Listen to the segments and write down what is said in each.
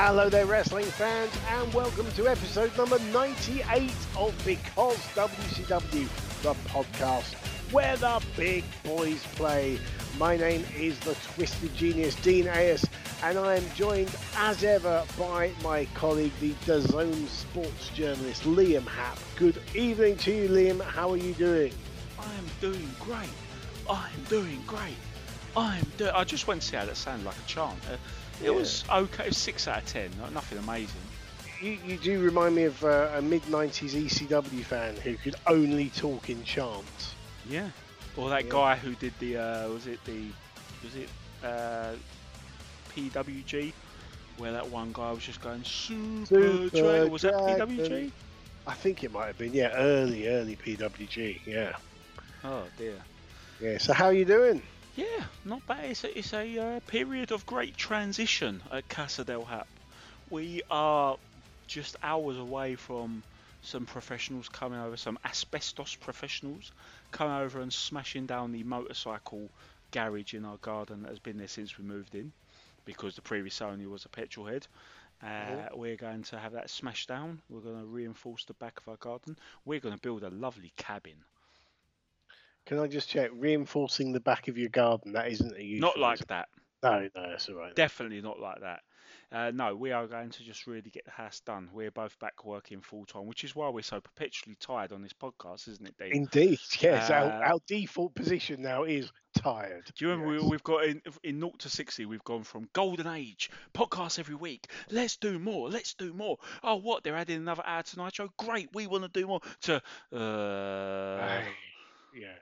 Hello there, wrestling fans, and welcome to episode number 98 of Because WCW, the podcast where the big boys play. My name is the Twisted Genius Dean Ayers, and I am joined as ever by my colleague, the DAZN sports journalist Liam Happ. Good evening to you, Liam. How are you doing? I am doing great. I am doing great. I am doing. I just went to see how that sounded like a chant. Uh, it was okay. It was six out of ten. Not, nothing amazing. You, you do remind me of uh, a mid 90s ECW fan who could only talk in chants. Yeah. Or that Yeah. guy who did the. Uh, was it the? Was it uh, PWG? Where that one guy was just going super, Super Dragon. Was that Dragon. PWG? I think it might have been, yeah, early, early PWG, yeah. Oh dear. Yeah, so how are you doing? Yeah, not bad. It's a, it's a uh, period of great transition at Casa del Hap. We are just hours away from some professionals coming over, some asbestos professionals coming over and smashing down the motorcycle garage in our garden that has been there since we moved in because the previous owner was a petrol head. Uh, We're going to have that smashed down. We're going to reinforce the back of our garden. We're going to build a lovely cabin. Can I just check? Reinforcing the back of your garden, that isn't a euphemism. Not like that. No, no, that's all right. Definitely not like that. Uh, no, we are going to just really get the house done. We're both back working full time, which is why we're so perpetually tired on this podcast, isn't it, Dean? Indeed, yes. our, Uh, our default position now is tired. Do you remember yes. we, we've got in in 0 to 60, we've gone from golden age, podcast every week, let's do more, let's do more. Oh, what? They're adding another hour to Nitro? Great, we want to do more. To, uh, yeah.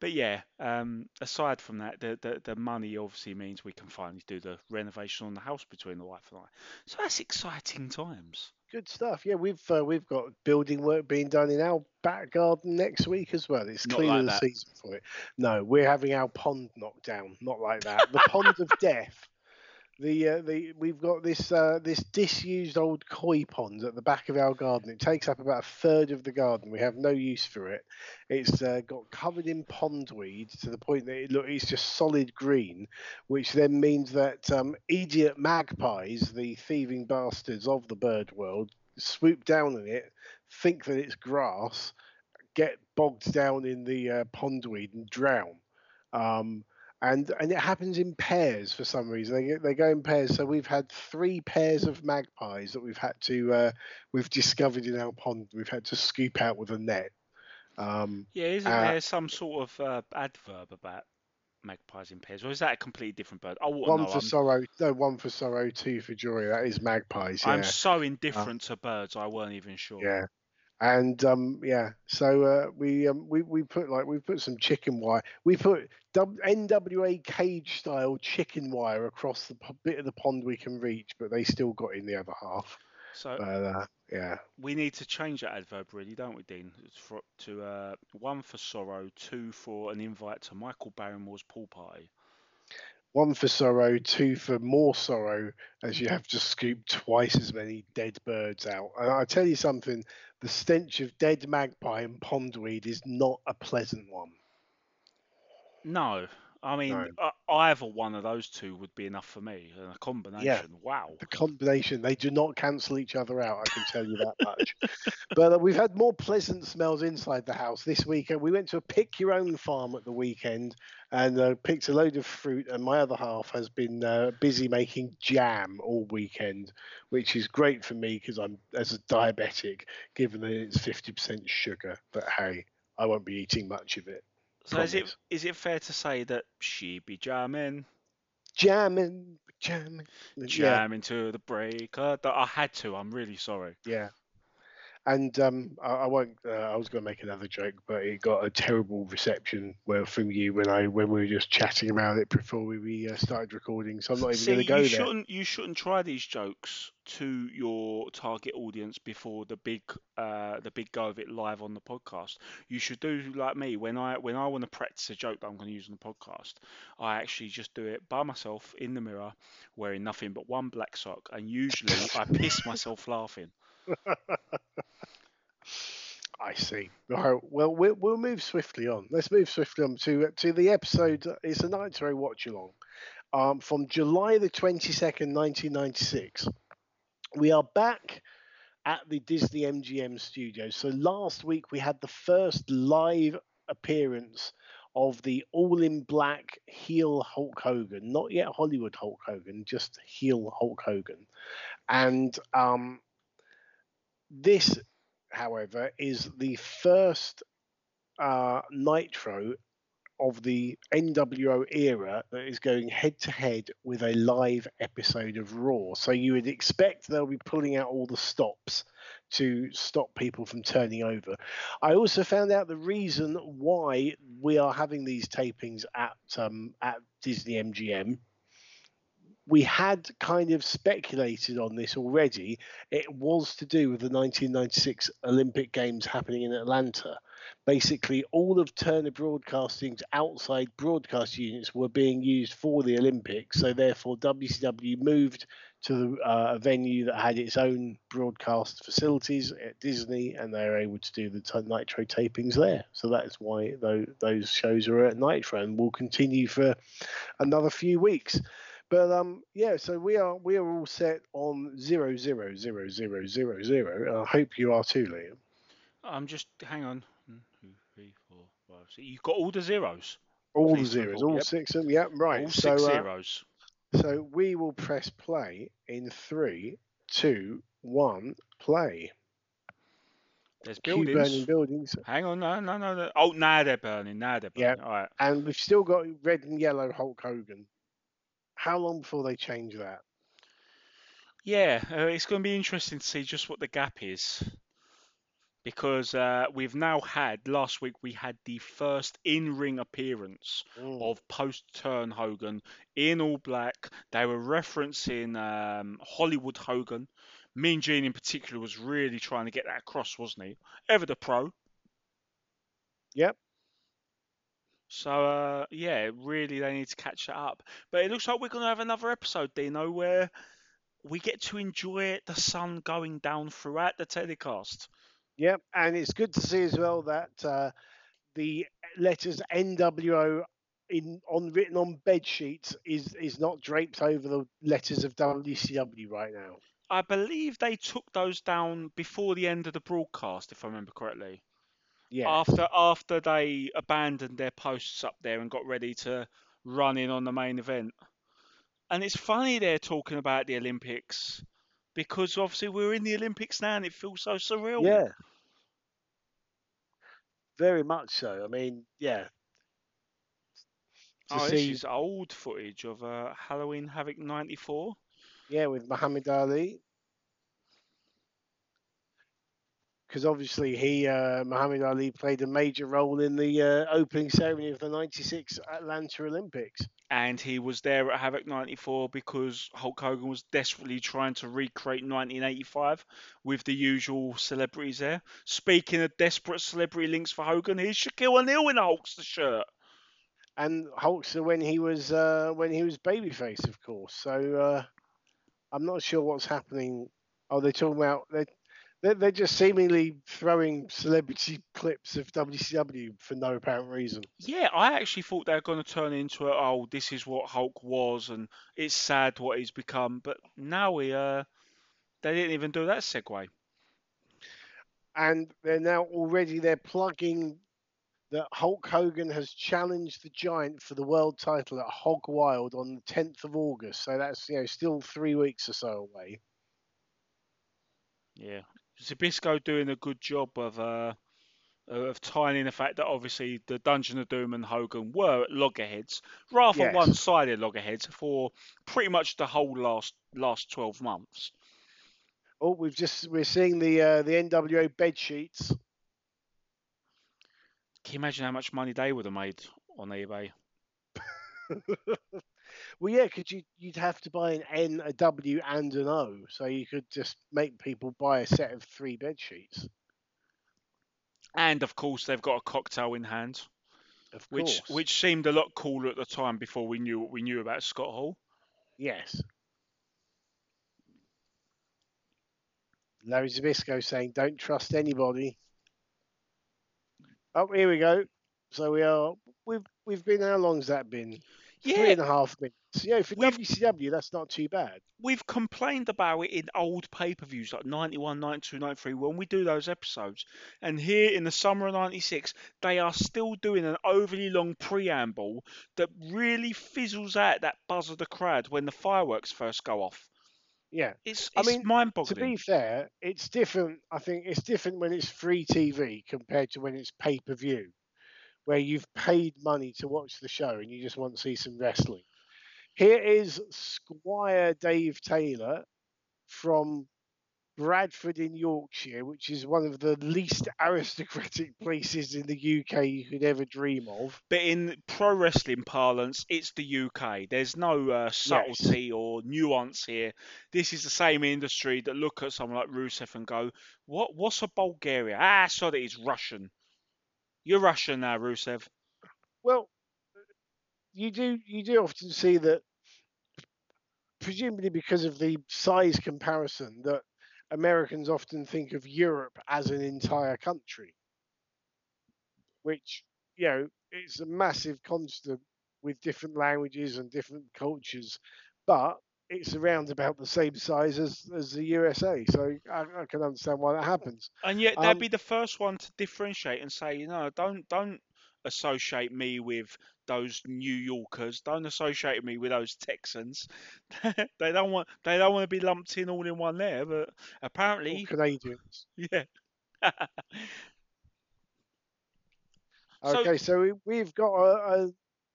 But yeah, um, aside from that, the, the the money obviously means we can finally do the renovation on the house between the wife and I. So that's exciting times. Good stuff. Yeah, we've uh, we've got building work being done in our back garden next week as well. It's Not clearly like the season for it. No, we're having our pond knocked down. Not like that. The pond of death. The uh, the we've got this uh, this disused old koi pond at the back of our garden. It takes up about a third of the garden. We have no use for it. It's uh, got covered in pondweed to the point that it look it's just solid green, which then means that um, idiot magpies, the thieving bastards of the bird world, swoop down on it, think that it's grass, get bogged down in the uh, pondweed and drown. Um, and and it happens in pairs for some reason. They they go in pairs. So we've had three pairs of magpies that we've had to uh, we've discovered in our pond. We've had to scoop out with a net. Um, Yeah, isn't Uh, there some sort of uh, adverb about magpies in pairs, or is that a completely different bird? Oh, one no, for I'm, sorrow, no, one for sorrow, two for joy. That is magpies. Yeah. I'm so indifferent to birds, I weren't even sure. Yeah. And um, yeah, so uh, we um, we we put like we put some chicken wire. We put NWA cage style chicken wire across the bit of the pond we can reach, but they still got in the other half. So But uh, yeah, we need to change that adverb, really, don't we, Dean? It's for, to uh, one for sorrow, two for an invite to Michael Barrymore's pool party. One for sorrow, two for more sorrow, as you have to scoop twice as many dead birds out. And I tell you something, the stench of dead magpie and pondweed is not a pleasant one. No, I mean No. uh, either one of those two would be enough for me. And a combination, wow. the combination they do not cancel each other out i can tell you that much but uh, we've had more pleasant smells inside the house this weekend we went to a pick your own farm at the weekend and uh, picked a load of fruit and my other half has been uh, busy making jam all weekend which is great for me because i'm as a diabetic given that it's 50% sugar but hey i won't be eating much of it So is it is it fair to say that she be jamming, jamming jamming jamming to the breaker? That I had to. I'm really sorry. Yeah. And um, I, I won't. Uh, I was going to make another joke, but it got a terrible reception well from you when I when we were just chatting about it before we, we uh, started recording. So I'm not even going to go you there. shouldn't you shouldn't try these jokes to your target audience before the big uh, the big go of it live on the podcast. You should do like me when I when I want to practice a joke that I'm going to use on the podcast. I actually just do it by myself in the mirror, wearing nothing but one black sock, and usually I piss myself laughing. I see. All right. Well, we'll we'll move swiftly on. Let's move swiftly on to to the episode. It's a Nitro watch along, um, from July the twenty second, nineteen ninety six. We are back at the Disney MGM studios. So last week we had the first live appearance of the all in black heel Hulk Hogan, not yet Hollywood Hulk Hogan, just heel Hulk Hogan, and um, this however, is the first uh, Nitro of the NWO era that is going head to head with a live episode of Raw. So you would expect they'll be pulling out all the stops to stop people from turning over. I also found out the reason why we are having these tapings at um, at Disney MGM we had kind of speculated on this already. It was to do with the 1996 Olympic Games happening in Atlanta. Basically, all of Turner Broadcasting's outside broadcast units were being used for the Olympics, so therefore WCW moved to uh, a venue that had its own broadcast facilities at Disney, and they were able to do the t- Nitro tapings there. So that's why those shows are at Nitro and will continue for another few weeks. But um, yeah, so we are we are all set on zero zero zero zero zero zero. I hope you are too, Liam. I'm just hang on. One, two, three, four, five, six. You've got all the zeros. All the zeros, all yep. six of them. Yep, right. All so, six uh, zeros. so we will press play in three, two, one, play. There's buildings. burning buildings, Hang on, no, no, no, no. Oh, now they're burning. Now they're Yeah. burning. All right. and we've still got red and yellow Hulk Hogan. How long before they change that? Yeah, uh, it's going to be interesting to see just what the gap is. Because uh, we've now had, last week, we had the first in ring appearance Mm. of post turn Hogan in all black. They were referencing um, Hollywood Hogan. Mean Gene, in particular, was really trying to get that across, wasn't he? Ever the pro. Yep. So uh, yeah, really they need to catch that up. But it looks like we're going to have another episode, Dino, where we get to enjoy the sun going down throughout the telecast. Yep, and it's good to see as well that uh, the letters NWO in on written on bed sheets is is not draped over the letters of WCW right now. I believe they took those down before the end of the broadcast, if I remember correctly. Yeah, After after they abandoned their posts up there and got ready to run in on the main event. And it's funny they're talking about the Olympics because obviously we're in the Olympics now and it feels so surreal. yeah, very much so. I mean, yeah. To Oh, this is old footage of uh, Halloween Havoc '94. yeah, with Muhammad Ali, because obviously he uh, Muhammad Ali played a major role in the uh, opening ceremony of the '96 Atlanta Olympics. And he was there at Havoc 94 because Hulk Hogan was desperately trying to recreate 1985 with the usual celebrities there. Speaking of desperate celebrity links for Hogan, here's Shaquille O'Neal in a Hulkster shirt. and Hulkster when he was uh, when he was babyface, of course. So uh, I'm not sure what's happening. Oh, they're talking about they're, they're they're just seemingly throwing celebrity clips of WCW for no apparent reason. Yeah, I actually thought they were going to turn into a, oh, this is what Hulk was, and it's sad what he's become. But now we, uh, they didn't even do that segue. And they're now already they're plugging that Hulk Hogan has challenged the Giant for the world title at Hog Wild on the 10th of August. So that's you know still three weeks or so away. Yeah, Zbyszko doing a good job of uh, of tying in the fact that obviously the Dungeon of Doom and Hogan were loggerheads, rather Yes. one-sided loggerheads for pretty much the whole last last twelve months. Oh, we've just we're seeing the uh, the NWO bed sheets. Can you imagine how much money they would have made on eBay? well, yeah, because you you'd have to buy an N, a W, and an O, so you could just make people buy a set of three bed sheets. And of course, they've got a cocktail in hand, Of which which seemed a lot cooler at the time before we knew what we knew about Scott Hall. yes. Larry Zbyszko saying, "Don't trust anybody." Oh, here we go. So we are. We've we've been. How long's that been? Three Yeah, and a half minutes. Know, for We've- WCW, that's not too bad. we've complained about it in old pay-per-views like 91, 92, 93 when we do those episodes. And here in the summer of 96, they are still doing an overly long preamble that really fizzles out that buzz of the crowd when the fireworks first go off. Yeah. It's, I mean, mind-boggling. To be fair, it's different. I think it's different when it's free TV compared to when it's pay per view, where you've paid money to watch the show and you just want to see some wrestling. Here is Squire Dave Taylor from Bradford in Yorkshire, which is one of the least aristocratic places in the UK you could ever dream of. But in pro wrestling parlance, it's the UK. There's no uh, subtlety or nuance here. This is the same industry that look at someone like Rusev and go, "What? What's a Bulgaria? Ah, sorry, it's Russian. You're Russian now, Rusev." Well, you do you do often see that, presumably because of the size comparison, that Americans often think of Europe as an entire country, which you know it's a massive constant with different languages and different cultures, but it's around about the same size as, as the USA. So I, I can understand why that happens. And yet they'd Um, be the first one to differentiate and say, you know, don't don't associate me with those New Yorkers. Don't associate me with those Texans. they don't want they don't want to be lumped in all in one there. But apparently, Canadians. yeah. So- Okay, so we, we've got a, a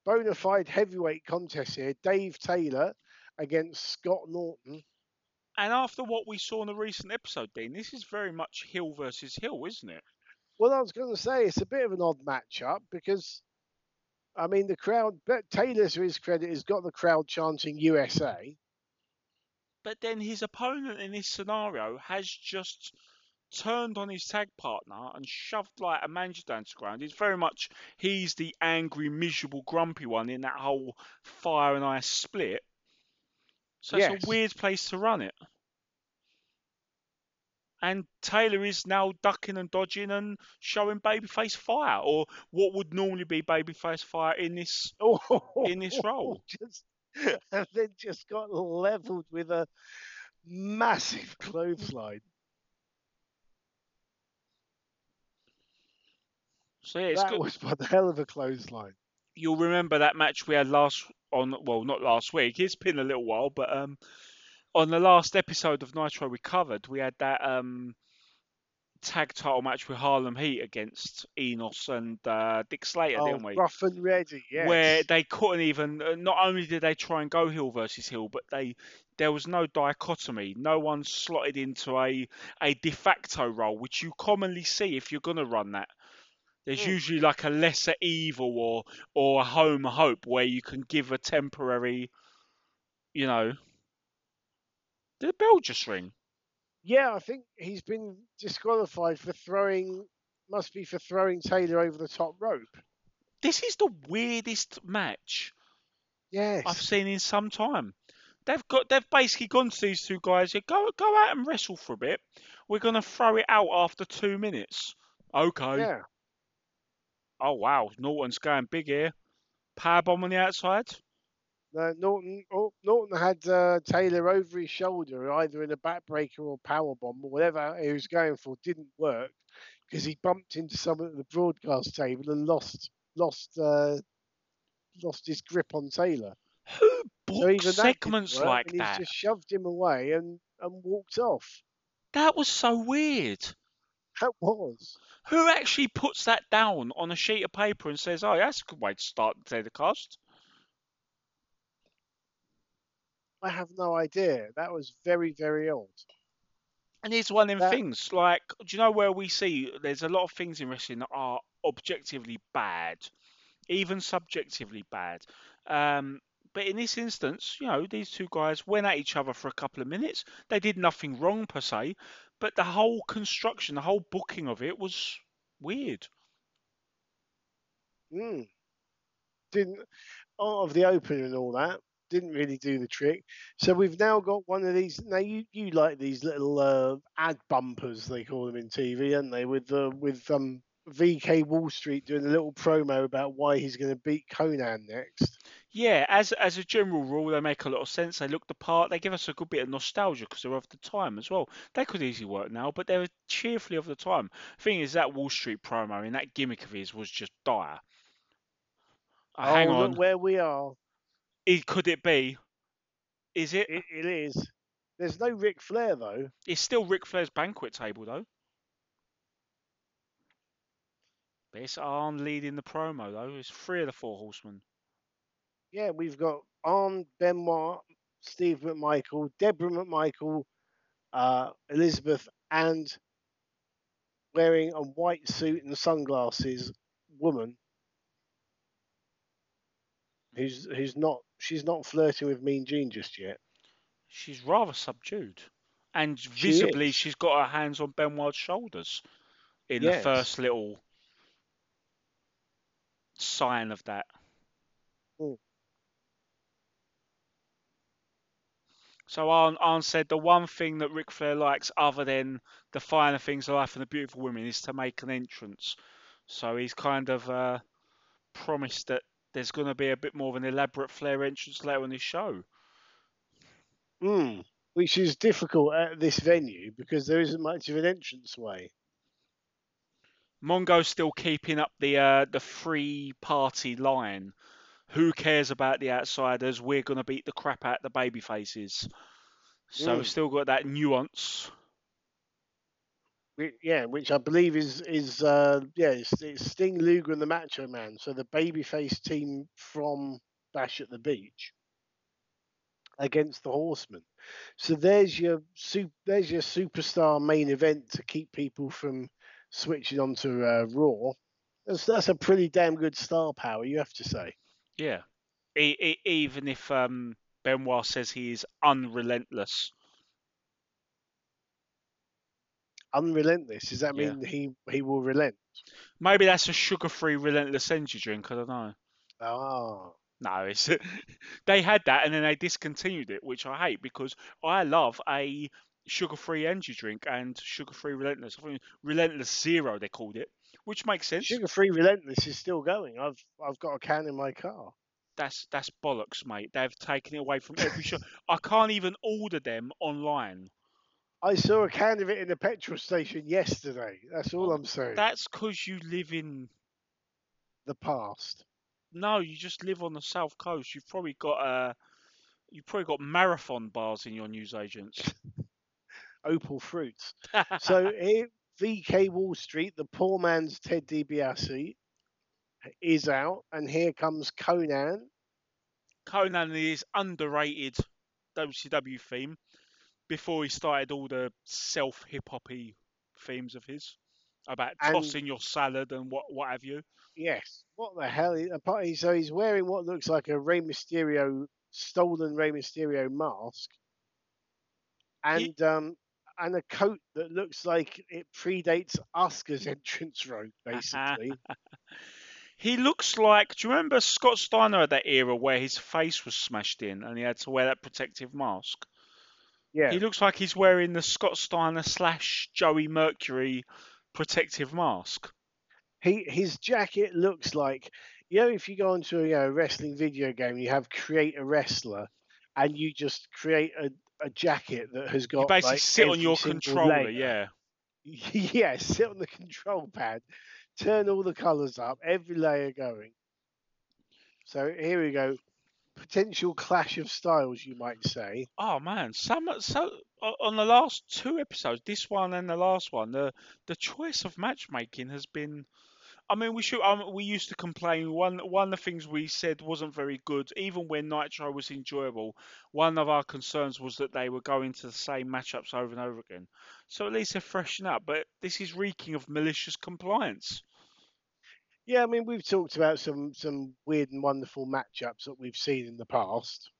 bona fide heavyweight contest here. Dave Taylor against Scott Norton. And after what we saw in the recent episode, Dean, this is very much Heel versus Heel, isn't it? Well, I was going to say it's a bit of an odd matchup because, I mean, the crowd, but Taylor, to his credit, has got the crowd chanting USA. But then his opponent in this scenario has just turned on his tag partner and shoved like a manager down to the ground. It's very much he's the angry, miserable, grumpy one in that whole fire and ice split. So Yes. it's a weird place to run it. And Taylor is now ducking and dodging and showing babyface fire, or what would normally be babyface fire in this Oh, In this role. just, and then just got leveled with a massive clothesline. So yeah, it's that good. was one hell of a clothesline. you'll remember that match we had last on well not last week it's been a little while but um on the last episode of nitro we covered we had that um tag title match with harlem heat against enos and uh, dick slater Oh, didn't we? Rough and ready, yes. where they couldn't even uh, not only did they try and go heel versus heel but they there was no dichotomy. No one slotted into a a de facto role which you commonly see if you're going to run that there's Mm. usually like a lesser evil or or a home hope where you can give a temporary you know did the bell just ring Yeah, I think he's been disqualified for throwing. Must be for throwing Taylor over the top rope. this is the weirdest match Yes. I've seen in some time. They've got they've basically gone to these two guys. Yeah, go go out and wrestle for a bit. We're gonna throw it out after two minutes. Okay. Yeah. Oh wow, Norton's going big here. Power bomb on the outside. No, Norton. Oh, Norton had uh, Taylor over his shoulder, either in a backbreaker or power bomb or whatever he was going for. Didn't work because he bumped into someone at the broadcast table and lost lost uh, lost his grip on Taylor. Who So books even segments work, like and that? He's just shoved him away and and walked off. That was so weird. That was. Who actually puts that down on a sheet of paper and says, "Oh, that's a good way to start the telecast"? I have no idea. That was very very odd. And it's one of them That- things. Like, do you know where we see there's a lot of things in wrestling that are objectively bad, even subjectively bad. Um, but in this instance, you know, these two guys went at each other for a couple of minutes. They did nothing wrong per se, but the whole construction, the whole booking of it was weird. Mm. Didn't out of the opener and all that. Didn't really do the trick. So we've now got one of these. Now you, you like these little uh, ad bumpers they call them in TV, aren't they? With uh, with um, VK Wall Street doing a little promo about why he's going to beat Konnan next. Yeah, as as a general rule, they make a lot of sense. They look the part. They give us a good bit of nostalgia because they're of the time as well. They could easily work now, but they're cheerfully of the time. Thing is, that Wall Street promo and that gimmick of his was just dire. Uh, hang oh, on, where we are. It- could it be? Is it? It, it is. There's no Ric Flair though. It's still Ric Flair's banquet table though. But it's Arn leading the promo though. It's three of the four horsemen. Yeah, we've got Arn Benoit, Steve McMichael, Debra McMichael, uh, Elizabeth, and wearing a white suit and sunglasses woman who's who's not she's not flirting with Mean Gene just yet. She's rather subdued, and She visibly is. she's got her hands on Benoit's shoulders in the first little sign of that. Mm. So Arn, Arn said the one thing that Ric Flair likes, other than the finer things of life and the beautiful women, is to make an entrance. So he's kind of uh, promised that there's going to be a bit more of an elaborate Flair entrance later on this show. Mm. Which is difficult at this venue because there isn't much of an entranceway. Mongo's still keeping up the uh, the free party line. Who cares about the outsiders? We're gonna beat the crap out of the baby faces. So Mm. we've still got that nuance. Yeah, which I believe is is uh, yeah, it's, it's Sting, Luger, and the Macho Man. So the babyface team from Bash at the Beach against the Horsemen. So there's your there's your superstar main event to keep people from switching onto uh, Raw. That's that's a pretty damn good star power, you have to say. Yeah. E- e- even if um, Benoit says he is unrelentless. Unrelentless. Does that Yeah. mean he he will relent? Maybe that's a sugar-free relentless energy drink. I don't know. Ah, No, it's they had that and then they discontinued it, which I hate because I love a sugar-free energy drink and sugar-free relentless. I think relentless zero they called it, which makes sense. sugar free relentless is still going. I've I've got a can in my car. That's that's bollocks, mate. They've taken it away from every shop. I can't even order them online. I saw a can of it in the petrol station yesterday. That's all I'm saying. That's because you live in the past. no, you just live on the south coast. You've probably got uh, you've probably got marathon bars in your newsagents. Opal fruits. So here, VK Wall Street, the poor man's Ted DiBiase, is out, and here comes Konnan. Konnan is underrated WCW theme before he started all the self hip hoppy themes of his about And- tossing your salad and what what have you. Yes. What the hell? He- apart- So he's wearing what looks like a Rey Mysterio stolen Rey Mysterio mask, and um, and a coat that looks like it predates Oscar's entrance robe, basically. He looks like. Do you remember Scott Steiner at that era where his face was smashed in and he had to wear that protective mask? yeah. He looks like he's wearing the Scott Steiner slash Joey Mercury protective mask. he his jacket looks like you know if you go into a you know, wrestling video game you have create a wrestler and you just create a, a jacket that has got You basically like, sit on your controller, layer. yeah. yeah sit on the control pad turn all the colors up every layer going so here we go potential clash of styles you might say Oh man, some so on the last two episodes, this one and the last one, the the choice of matchmaking has been I mean, we should. Um, we used to complain. One one of the things we said wasn't very good, even when Nitro was enjoyable. One of our concerns was that they were going to the same matchups over and over again. So at least they're freshen up. But this is reeking of malicious compliance. Yeah, I mean, we've talked about some some weird and wonderful matchups that we've seen in the past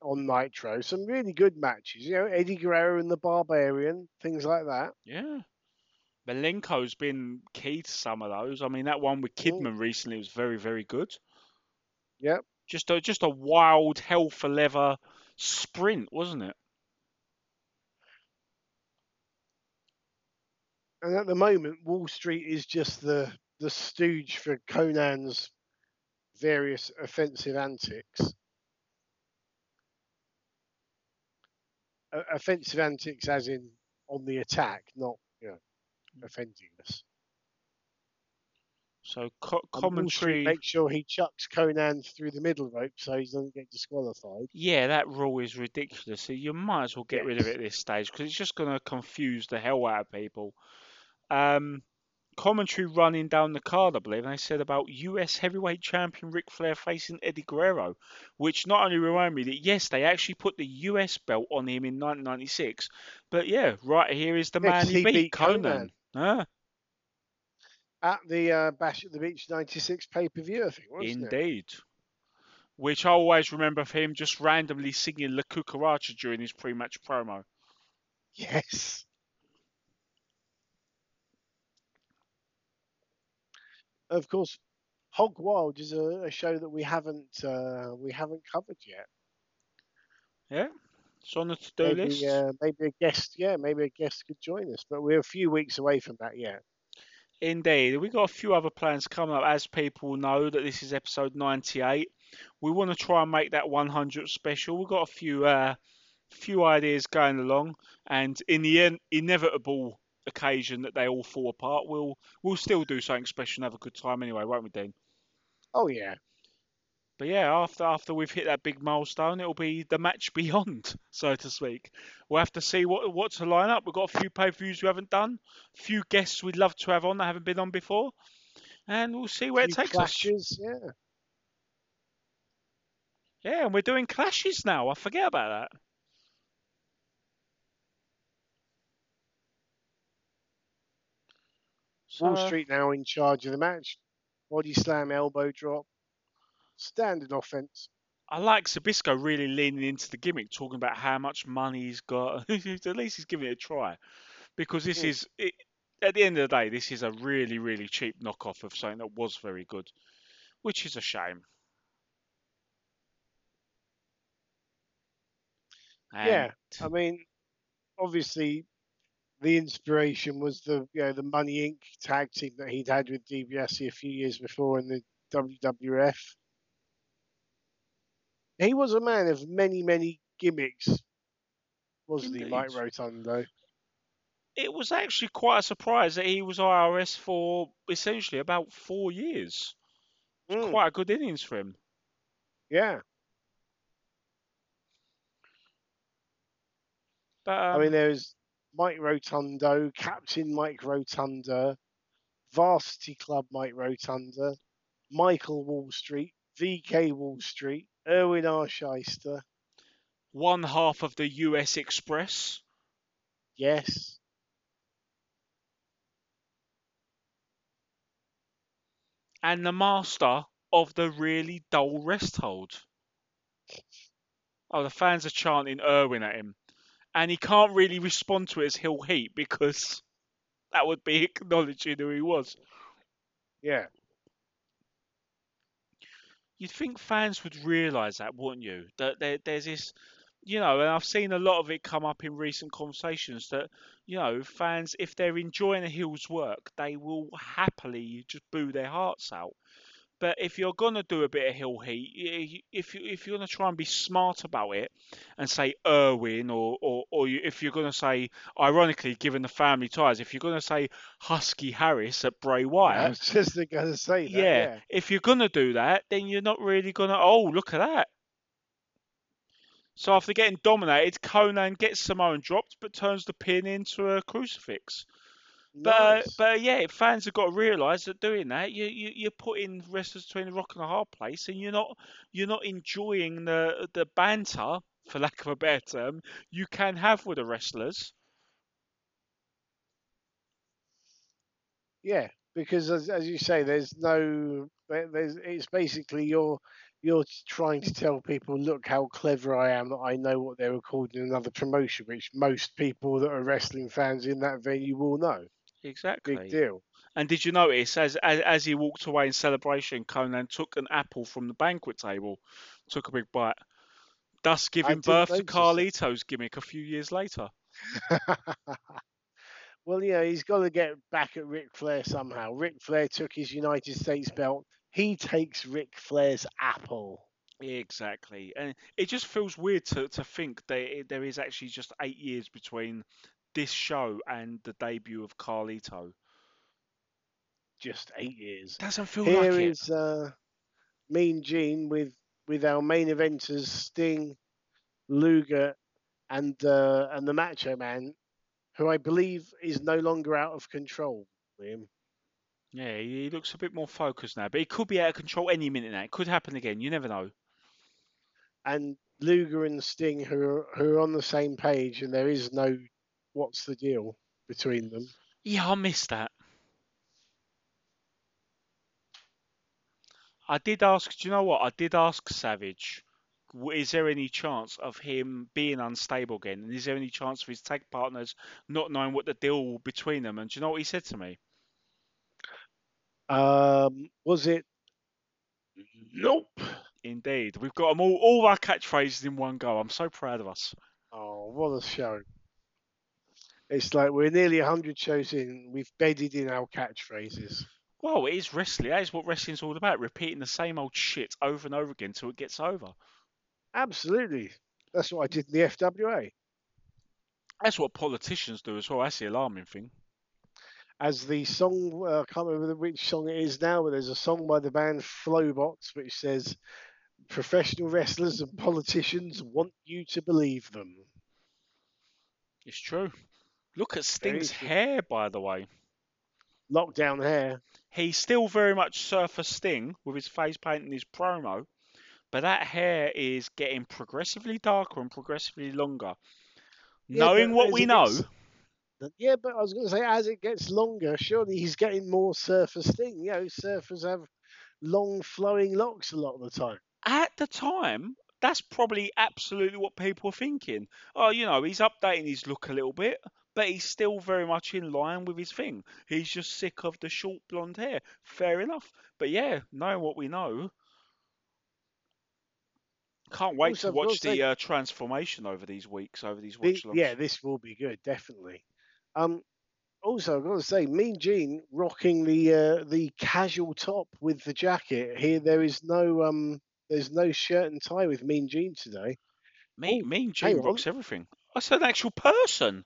on Nitro. Some really good matches. You know, Eddie Guerrero and the Barbarian, things like that. Yeah. Malenko's been key to some of those. I mean, that one with Kidman recently was very, very good. Yep. Just a just a wild hell for leather sprint, wasn't it? And at the moment, Wall Street is just the the stooge for Konnan's various offensive antics. Uh, offensive antics, as in on the attack, not offending us. So co- And Wall Street commentary. make sure he chucks Konnan through the middle rope so he doesn't get disqualified. Yeah, that rule is ridiculous. So you might as well get rid of it at this stage because it's just going to confuse the hell out of people. Um, commentary running down the card, I believe, and they said about US heavyweight champion Ric Flair facing Eddie Guerrero, which not only reminded me that yes, they actually put the US belt on him in 1996, but yeah, right here is the Yeah, man he beat, beat Konnan. Konnan. Ah, At the uh, Bash at the Beach 96 pay per view, I think, wasn't it? indeed. Which I always remember of him just randomly singing La Cucaracha during his pre-match promo. Yes. Of course, Hog Wild is a, a show that we haven't uh, we haven't covered yet. Yeah, it's on the to-do Maybe list. uh, maybe a guest, yeah, maybe a guest could join us, but we're a few weeks away from that yet. Indeed, we've got a few other plans coming up. As people know that this is episode 98, we want to try and make that 100 special. We've got a few uh, few ideas going along, and in the in- inevitable occasion that they all fall apart, we'll we'll still do something special and have a good time anyway, won't we, Dean? Oh yeah, But yeah, after after we've hit that big milestone, it'll be the match beyond, so to speak. We'll have to see what what to line up. We've got a few pay per views we haven't done, a few guests we'd love to have on that haven't been on before, and we'll see where it takes us. yeah. Yeah, and we're doing clashes now. I forget about that. Wall Street now in charge of the match. Body slam, elbow drop, standard offense. I like Zbyszko really leaning into the gimmick, talking about how much money he's got. At least he's giving it a try, because this Mm. is it, at the end of the day, this is a really really cheap knockoff of something that was very good, which is a shame. Yeah, I mean, obviously, the inspiration was the you know the Money Inc. tag team that he'd had with DiBiase a few years before in the WWF. He was a man of many many gimmicks, wasn't he, Mike Rotundo? it was actually quite a surprise that he was IRS for essentially about four years. Mm, quite a good innings for him. yeah, But I um, mean, there was Mike Rotundo, Captain Mike Rotunda, Varsity Club Mike Rotunda, Michael Wall Street, VK Wall Street, Irwin R. Schyster. one half of the US Express. Yes. and the master of the really dull rest hold. Oh, the fans are chanting Irwin at him, and he can't really respond to it as Heel Heat because that would be acknowledging who he was. Yeah. You'd think fans would realise that, wouldn't you? That there, there's this, you know, and I've seen a lot of it come up in recent conversations that, you know, fans, if they're enjoying a Heel's work, they will happily just boo their hearts out. But if you're gonna do a bit of heel heat, if you if you're gonna try and be smart about it and say Irwin, or or, or you, if you're gonna say, ironically, given the family ties, if you're gonna say Husky Harris at Bray Wyatt, I was just going to say that. yeah, Yeah. if you're gonna do that, then you're not really gonna. Oh, look at that. So after getting dominated, Konnan gets Samoan dropped, but turns the pin into a crucifix. But Nice. but yeah, fans have got to realise that doing that, you you you're putting wrestlers between a rock and a hard place, and you're not you're not enjoying the the banter, for lack of a better term, you can have with the wrestlers. Yeah, because as, as you say, there's no, there's it's basically you're you're trying to tell people, look how clever I am that I know what they're recording in another promotion, which most people that are wrestling fans in that venue will know. Exactly. Big deal. And did you notice as, as as he walked away in celebration, Konnan took an apple from the banquet table, took a big bite, thus giving birth to. Carlito's gimmick a few years later. well, yeah, he's got to get back at Ric Flair somehow. Ric Flair took his United States belt. He takes Ric Flair's apple. Exactly, and it just feels weird to, to think that it, there is actually just eight years between this show and the debut of Carlito. Just eight years. Doesn't feel Here like it. is uh, Mean Gene with with our main eventers Sting, Luger, and uh, and the Macho Man, who I believe is no longer out of control. Liam. Yeah, he he looks a bit more focused now, but he could be out of control any minute now. It could happen again. You never know. and Luger and Sting who are, who are on the same page, and there is no what's the deal between them. Yeah, I missed that. I did ask. Do you know what? I did ask Savage. Is there any chance of him being unstable again? And is there any chance of his tag partners not knowing what the deal between them? And do you know what he said to me? Um, was it? Nope. Indeed, we've got them all, all our catchphrases in one go. I'm so proud of us. Oh, what a show! It's like we're nearly hundred shows in. We've bedded in our catchphrases. Well, it is wrestling. That is what wrestling's all about. Repeating the same old shit over and over again until it gets over. Absolutely. That's what I did in the FWA. That's what politicians do as well. That's the alarming thing. As the song, uh, I can't remember which song it is now, but there's a song by the band Flobots which says, "Professional wrestlers and politicians want you to believe them." It's true. Look at Sting's hair, by the way. Lockdown hair. He's still very much Surfer Sting with his face paint and his promo, but that hair is getting progressively darker and progressively longer. Yeah, Knowing what we know, gets- Yeah, but I was going to say, as it gets longer, surely he's getting more surfer sting. You know, surfers have long flowing locks a lot of the time. at the time, that's probably absolutely what people were thinking. Oh, you know, he's updating his look a little bit, but he's still very much in line with his thing. He's just sick of the short blonde hair. Fair enough. But yeah, knowing what we know, can't wait Also, to watch the uh, transformation over these weeks, over these The- watch logs. yeah, this will be good, definitely. Um, also, I've got to say, Mean Gene rocking the uh, the casual top with the jacket. Here, there is no um, there's no shirt and tie with Mean Gene today. Me, Oh, mean Gene rocks everything. That's an actual person.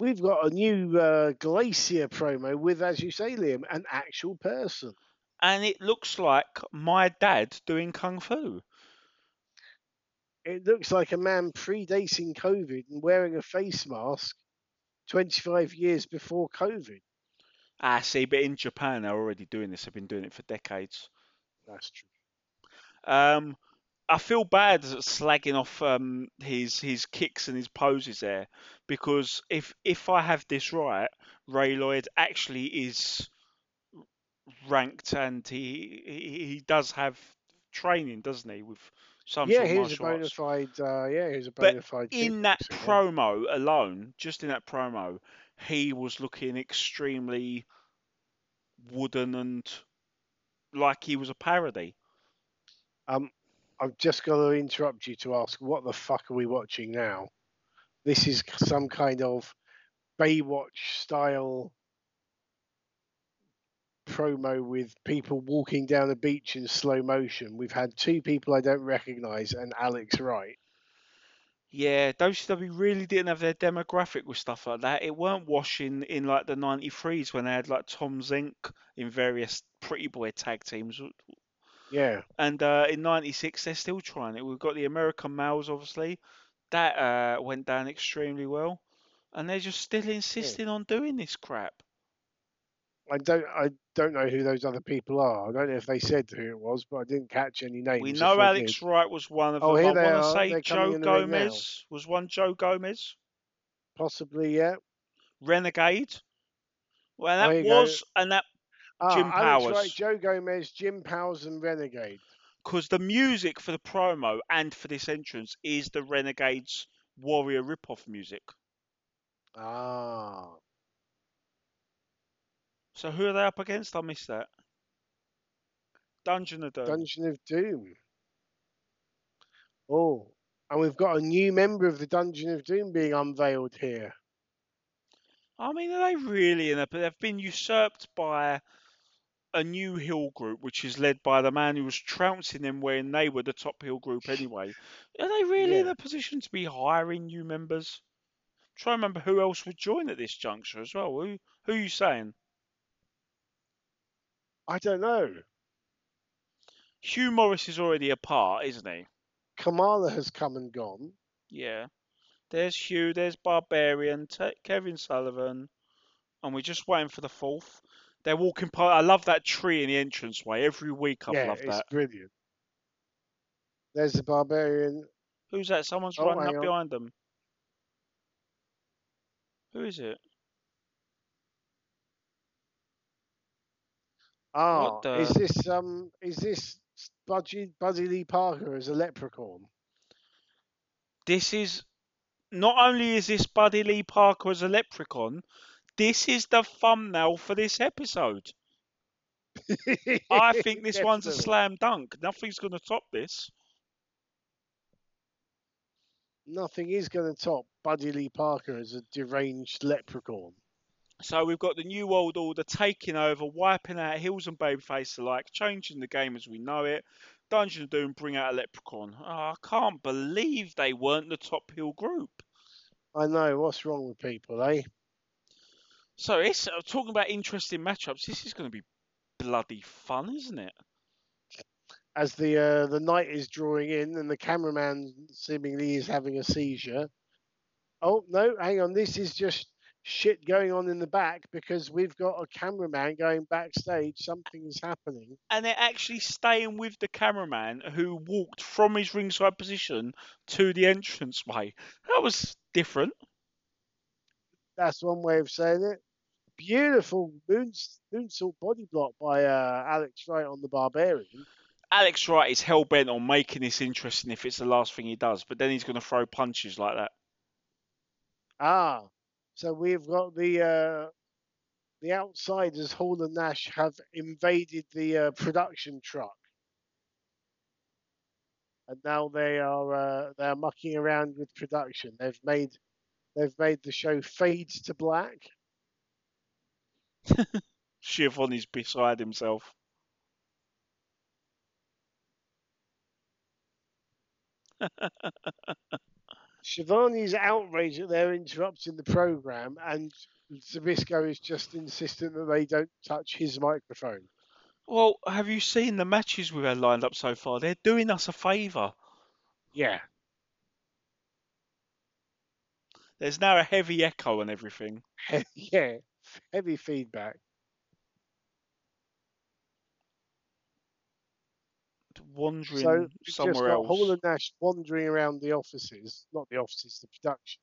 We've got a new uh, Glacier promo with, as you say, Liam, an actual person. And it looks like my dad doing kung fu. It looks like a man predating COVID and wearing a face mask 25 years before COVID. Ah, see, but in Japan they're already doing this. They've been doing it for decades. That's true. Um, I feel bad slagging off um, his his kicks and his poses there because if if I have this right, Ray Lloyd actually is ranked and he he, he does have training, doesn't he, with some yeah, sort of he's a bona fide. Uh, yeah, he's a But bona fide. in that kickboxer, yeah. promo alone, just in that promo, he was looking extremely wooden and like he was a parody. Um, I've just got to interrupt you to ask, what the fuck are we watching now? This is some kind of Baywatch style promo with people walking down the beach in slow motion. We've had two people I don't recognise and Alex Wright. Yeah, WCW really didn't have their demographic with stuff like that. It weren't washing in like the 93s when they had like Tom Zenk in various Pretty Boy tag teams. Yeah, And uh, in 96, they're still trying it. We've got the American Males, obviously. That uh, went down extremely well. And they're just still insisting on doing this crap. I don't I don't know who those other people are. I don't know if they said who it was, but I didn't catch any names. We know Alex did. Wright was one of Oh, them. here I they want to say They're Joe in the ring now. Gomez was one. Joe Gomez, Possibly, yeah. Renegade. Well, that you go. was, and that Ah, Jim Alex Powers. Wright, Joe Gomez, Jim Powers, and Renegade. because the music for the promo and for this entrance is the Renegades Warrior rip-off music. Ah, So who are they up against? I missed that. Dungeon of Doom. Dungeon of Doom. Oh, and we've got a new member of the Dungeon of Doom being unveiled here. I mean, are they really in a? But they've been usurped by a new heel group, which is led by the man who was trouncing them when they were the top heel group anyway. Are they really in Yeah. a position to be hiring new members? Try and remember who else would join at this juncture as well. Who who are you saying? I don't know. Hugh Morris is already a part, isn't he? Kamala has come and gone. Yeah. There's Hugh, there's Barbarian, Te- Kevin Sullivan, and we're just waiting for the fourth. They're walking past. I love that tree in the entranceway. Every week I've yeah, loved it's that. brilliant. There's the barbarian. Who's that? Someone's Oh, running up on. behind them. Who is it? Ah, is the- this um is this Budgie Buddy Lee Parker as a leprechaun? This is not only is this Buddy Lee Parker as a leprechaun, this is the thumbnail for this episode. I think this one's a slam dunk. Nothing's going to top this. Nothing is going to top Buddy Lee Parker as a deranged leprechaun. So we've got the New World Order taking over, wiping out Heels and Babyface alike, changing the game as we know it. Dungeon of Doom bring out a Leprechaun. Oh, I can't believe they weren't the top heel group. I know what's wrong with people, eh? So it's uh, talking about interesting matchups. This is going to be bloody fun, isn't it? As the uh, the night is drawing in and the cameraman seemingly is having a seizure. Oh no, hang on, this is just shit going on in the back because we've got a cameraman going backstage. Something is happening. And they're actually staying with the cameraman who walked from his ringside position to the entranceway. That was different. That's one way of saying it. Beautiful moon, moonsault body block by uh, Alex Wright on the Barbarian. Alex Wright is hell bent on making this interesting if it's the last thing he does, but then he's going to throw punches like that. Ah, so we've got the uh, the outsiders. Hall and Nash have invaded the uh, production truck, and now they are uh, they are mucking around with production. They've made they've made the show fades to black. Schiavone is beside himself. Schiavone's outraged that they're interrupting the program, and Zbyszko is just insistent that they don't touch his microphone. Well, have you seen the matches we've had lined up so far? They're doing us a favour. Yeah, There's now a heavy echo and everything. yeah, heavy feedback. Wandering So just somewhere got else. Hall and Nash wandering around the offices, not the offices, the production.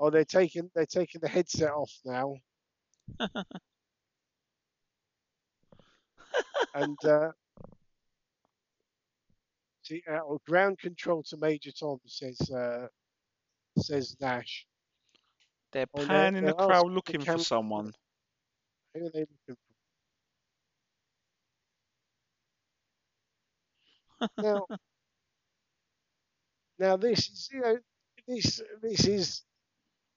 Oh, they're taking they're taking the headset off now. and uh, see, uh, ground control to Major Tom says uh, says Nash. They're Oh, panning the crowd looking for someone. Who are they looking for? now, now this is you know this this is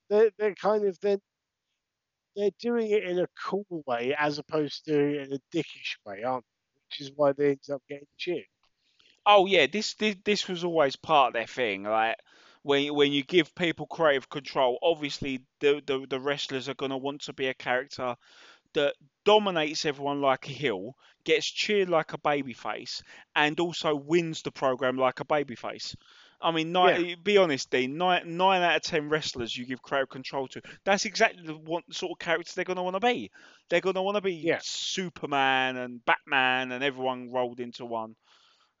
they're they're kind of they're they're doing it in a cool way as opposed to in a dickish way, aren't they? Which is why they end up getting cheered. Oh yeah, this, this this was always part of their thing. Like when when you give people creative control, obviously the the, the wrestlers are going to want to be a character that dominates everyone like a heel, gets cheered like a babyface, and also wins the program like a babyface. I mean, nine, be honest, Dean. Nine, nine out of ten wrestlers you give crowd control to. That's exactly the one, sort of characters they're going to want to be. They're going to want to be Yeah. Superman and Batman and everyone rolled into one.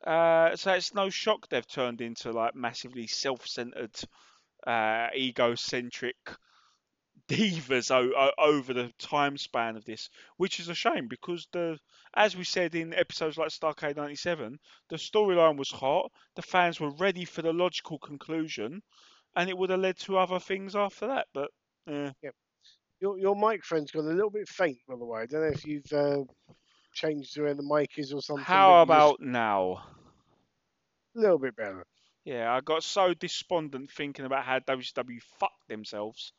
Uh, so it's no shock they've turned into like massively self-centered, uh, egocentric divas o- over the time span of this, which is a shame because the, as we said in episodes like Starcade '97, the storyline was hot, the fans were ready for the logical conclusion, and it would have led to other things after that. But eh, Your your microphone's gone a little bit faint, by the way. I don't know if you've uh, changed where the mic is or something. how but you just- about now? a little bit better? Yeah, I got so despondent thinking about how WCW fucked themselves.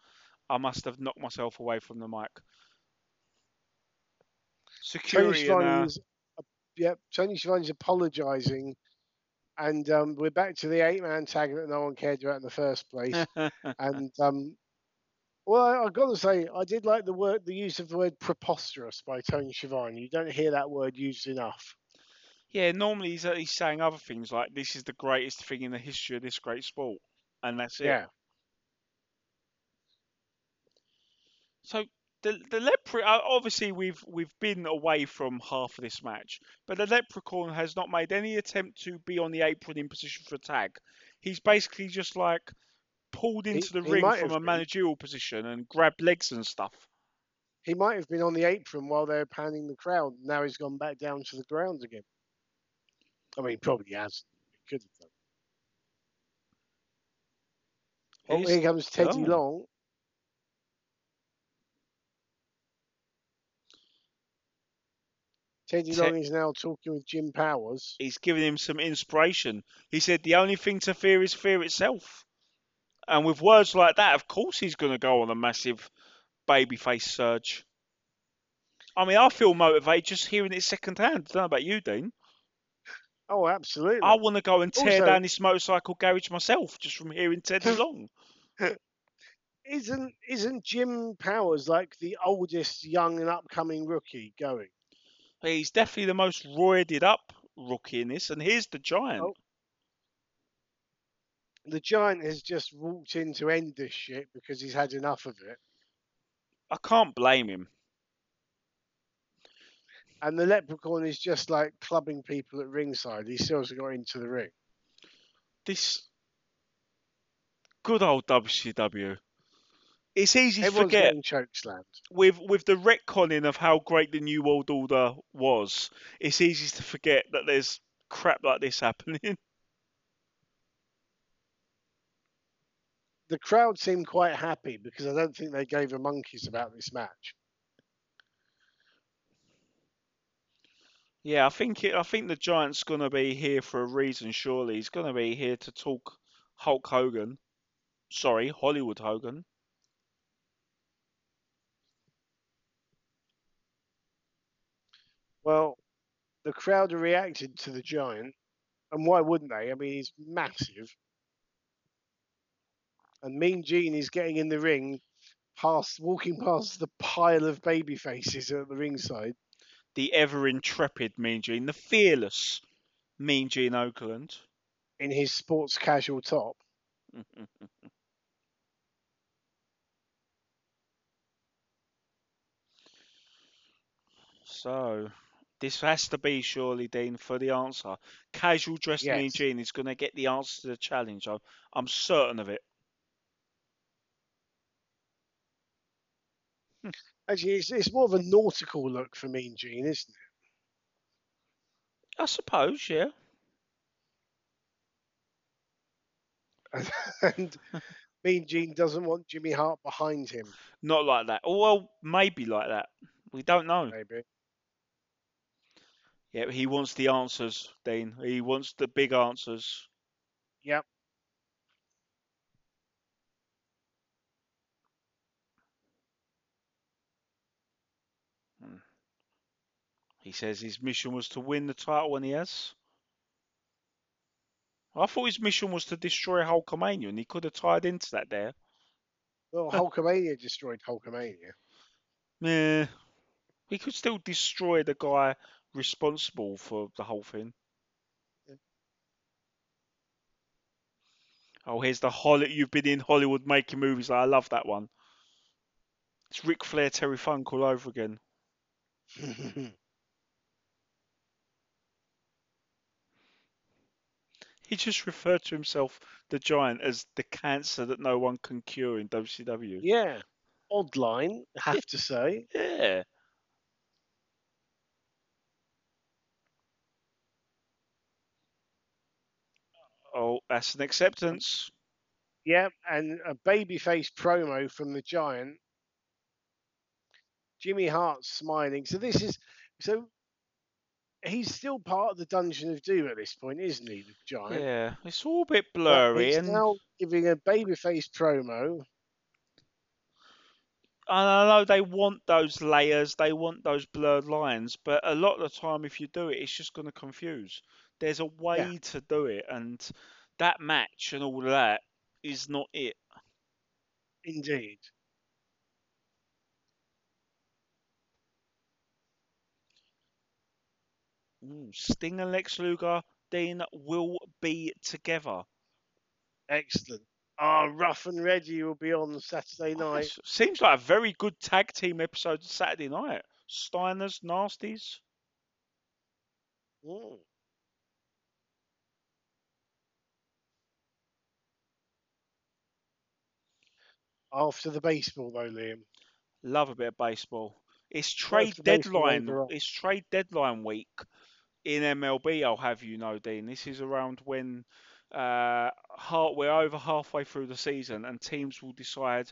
I must have knocked myself away from the mic. Tony Security and, uh, Schiavone's, yep, Tony apologising, and um, we're back to the eight-man tag that no one cared about in the first place. and um, well, I've got to say, I did like the word, the use of the word preposterous by Tony Schiavone. You don't hear that word used enough. Yeah, normally he's, uh, he's saying other things like this is the greatest thing in the history of this great sport, and that's it. Yeah, So the the lepre uh, obviously we've we've been away from half of this match, but the leprechaun has not made any attempt to be on the apron in position for a tag. He's basically just like pulled He- into the he ring from a been. managerial position and grabbed legs and stuff. he might have been on the apron while they were pounding the crowd. Now he's gone back down to the ground again. I mean, probably has. He could have done. Oh, here comes Teddy oh. Long. Teddy Te- Long is now talking with Jim Powers. he's giving him some inspiration. He said the only thing to fear is fear itself. And with words like that, of course he's going to go on a massive babyface surge. I mean, I feel motivated just hearing it secondhand. I don't know about you, Dean. Oh, absolutely. I want to go and tear Also- down this motorcycle garage myself just from hearing Teddy Long. Isn't isn't Jim Powers like the oldest young and upcoming rookie going? He's definitely the most roided up rookie in this. And here's the giant. Oh. The giant has just walked in to end this shit because he's had enough of it. I can't blame him. And the leprechaun is just like clubbing people at ringside. He still hasn't got into the ring. This good old WCW. It's easy to forget getting choke slammed. with with the retconning of how great the New World Order was. It's easy to forget that there's crap like this happening. The crowd seemed quite happy because I don't think they gave a monkeys about this match. Yeah, I think it, I think the Giant's gonna be here for a reason. Surely he's gonna be here to talk Hulk Hogan. Sorry, Hollywood Hogan. Well, the crowd reacted to the giant, and why wouldn't they? I mean, he's massive. And Mean Gene is getting in the ring, past walking past the pile of baby faces at the ringside. The ever intrepid Mean Gene, the fearless Mean Gene Okerlund. in his sports casual top. So, this has to be surely, Dean, for the answer. Casual dressed Mean Gene is going to get the answer to the challenge. I'm, I'm certain of it. Actually, it's, it's more of a nautical look for Mean Gene, isn't it? I suppose, yeah. it? and Mean Gene doesn't want Jimmy Hart behind him, Not like that. Or, well, maybe like that. We don't know. maybe. Yeah, he wants the answers, Dean. He wants the big answers. Yep. He says his mission was to win the title, and he has. I thought his mission was to destroy Hulkamania, and he could have tied into that there. Well, Hulkamania destroyed Hulkamania. Yeah. He could still destroy the guy responsible for the whole thing. Oh, here's the Holly. You've been in Hollywood making movies. I love that one. It's Ric Flair, Terry Funk all over again. He just referred to himself, the Giant, as the cancer that no one can cure in WCW. yeah, odd line, I have to say. Yeah. Oh, that's an acceptance. Yep, and a babyface promo from the Giant. Jimmy Hart smiling. So this is so he's still part of the Dungeon of Doom at this point, isn't he? The Giant. Yeah, it's all a bit But blurry, he's and now giving a babyface promo. And I know they want those layers, they want those blurred lines, but a lot of the time, if you do it, it's just going to confuse. There's a way to do it, and that match and all that is not it. Indeed. Ooh, Sting and Lex Luger then will be together. Excellent. Ah, Rough and Reggie will be on Saturday night. S- Seems like a very good tag team episode Saturday night. Steiners, Nasties. Mm. After the baseball, though, Liam. Love a bit of baseball. It's trade the baseball deadline. It's trade deadline week in MLB. I'll have you know, Dean. This is around when uh, half, we're over halfway through the season, and teams will decide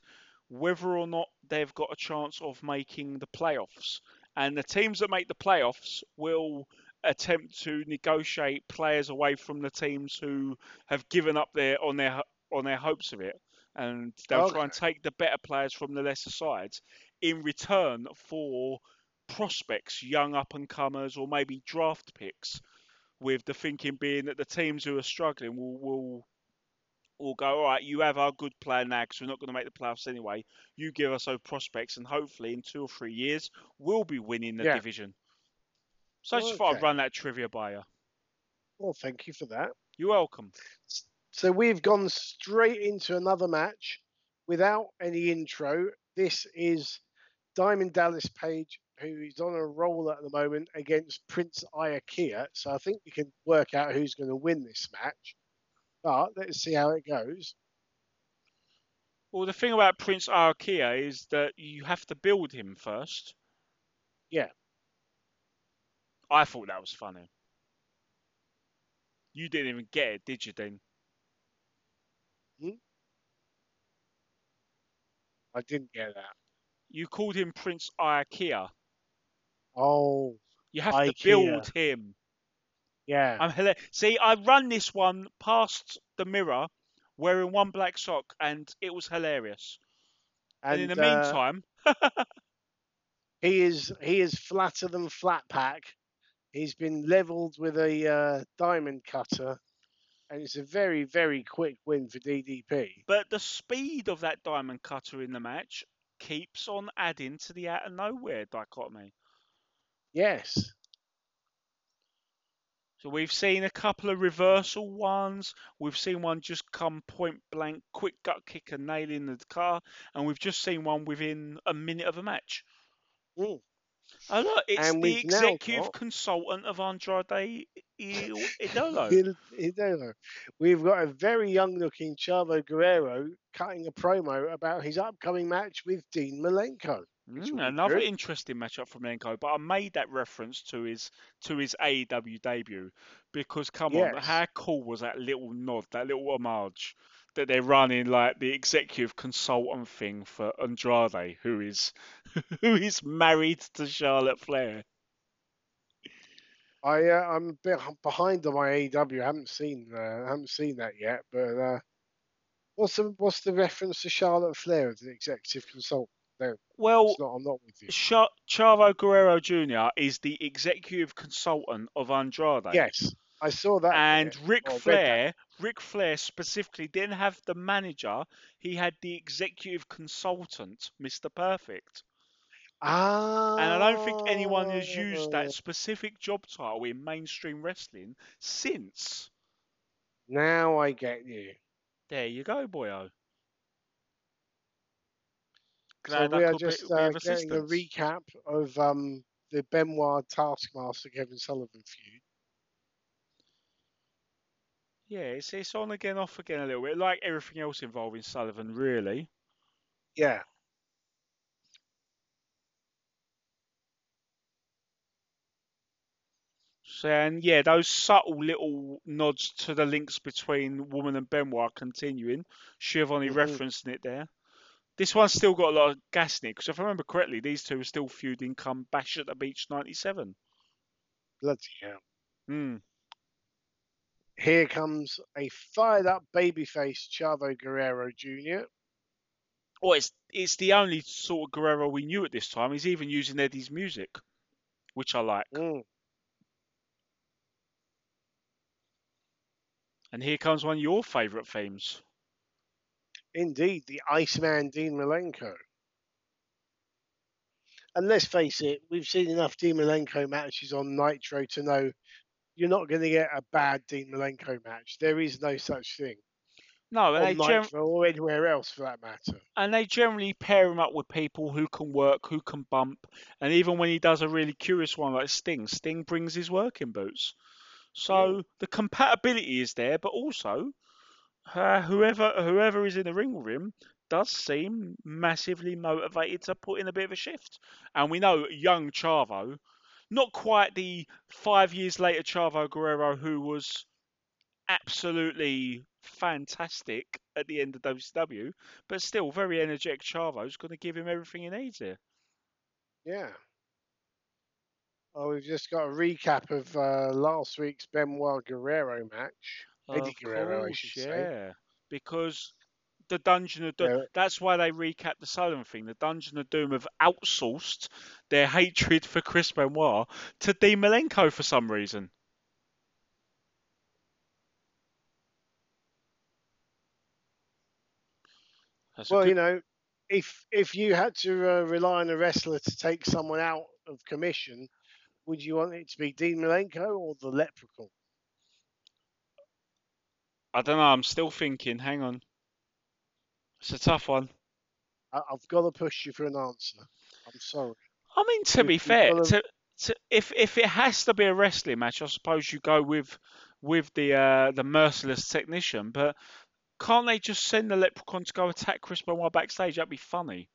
whether or not they've got a chance of making the playoffs. And the teams that make the playoffs will attempt to negotiate players away from the teams who have given up their on their on their hopes of it, and they'll try and take the better players from the lesser sides in return for prospects, young up and comers, or maybe draft picks. With the thinking being that the teams who are struggling will will will go, all right, you have our good player now because we're not going to make the playoffs anyway. You give us those prospects, and hopefully in two or three years we'll be winning the Yeah. division. So I just thought I'd run that trivia by you. Well, thank you for that. You're welcome. So we've gone straight into another match without any intro. This is Diamond Dallas Page, who is on a roll at the moment against Prince Iakia. So I think we can work out who's going to win this match. But let's see how it goes. Well, the thing about Prince Arakia is that you have to build him first. Yeah. I thought that was funny. You didn't even get it, did you, Dean? Hmm? I didn't get that. You called him Prince Iakia. Oh, You have to build him. yeah. I'm hila- See, I run this one past the mirror wearing one black sock, and it was hilarious. And, in the uh, meantime, he is he is flatter than flat pack. He's been levelled with a uh, diamond cutter, and it's a very very quick win for DDP. but the speed of that diamond cutter in the match keeps on adding to the out of nowhere dichotomy. Yes, So we've seen a couple of reversal ones. We've seen one just come point blank, quick gut kick and nailing the car, and we've just seen one within a minute of a match. Mm. Oh look, it's And the executive consultant of Andrade Idolo. Idolo. We've got a very young looking Chavo Guerrero cutting a promo about his upcoming match with Dean Malenko. Mm, another good. interesting matchup from Lenko, but I made that reference to his to his AEW debut because come on, how cool was that little nod, that little homage that they're running like the executive consultant thing for Andrade, who is who is married to Charlotte Flair. I uh, I'm a bit behind on my AEW. I haven't seen uh, haven't seen that yet. But uh, what's the what's the reference to Charlotte Flair as an executive consultant? No, Well, not. I'm not with you. Char- Chavo Guerrero Jr. is the executive consultant of Andrade. Yes, I saw that. And bit, Ric that. Flair, Ric Flair specifically didn't have the manager. He had the executive consultant, Mr. Perfect. Ah. And I don't think anyone has used that specific job title in mainstream wrestling since. Now I get you. There you go, boyo. So we are just uh, getting a recap of um, the Benoit Taskmaster Kevin Sullivan feud. Yeah, it's, it's on again, off again a little bit, like everything else involving Sullivan, really. Yeah, So, and yeah, those subtle little nods to the links between Woman and Benoit continuing. Schiavone Mhm. referencing it there. This one's still got a lot of gas in it, because if I remember correctly, these two are still feuding come Bash at the Beach 97. bloody hell. Hmm. Here comes a fired up babyface Chavo Guerrero Jr. Well, it's, it's the only sort of Guerrero we knew at this time. He's even using Eddie's music, which I like. Mm. And here comes one of your favourite themes. Indeed, the Iceman Dean Malenko. And let's face it, we've seen enough Dean Malenko matches on Nitro to know you're not going to get a bad Dean Malenko match. There is no such thing No, and on they, gen- Nitro or anywhere else for that matter. and they generally pair him up with people who can work, who can bump, and even when he does a really curious one like Sting, Sting brings his working boots. So the compatibility is there, but also uh, whoever whoever is in the ring with him does seem massively motivated to put in a bit of a shift. And we know young Chavo, not quite the five years later Chavo Guerrero who was absolutely fantastic at the end of WCW, but still very energetic Chavo's going to give him everything he needs here. Yeah. Oh, we've just got a recap of uh, last week's Benoit Guerrero match. Eddie Guerrero, I course, should say. yeah. Because the Dungeon of Doom, Yeah. that's why they recapped the Sullivan thing. The Dungeon of Doom have outsourced their hatred for Chris Benoit to Dean Malenko for some reason. That's Well, good- you know, if if you had to uh, rely on a wrestler to take someone out of commission, would you want it to be Dean Malenko or the Leprechaun? I don't know. I'm still thinking. Hang on. It's a tough one. I, I've got to push you for an answer. I'm sorry. I mean, to You've- be fair, gotta- to, to, if if it has to be a wrestling match, I suppose you go with with the uh, the merciless technician. But can't they just send the leprechaun to go attack Chris Benoit backstage? That'd be funny.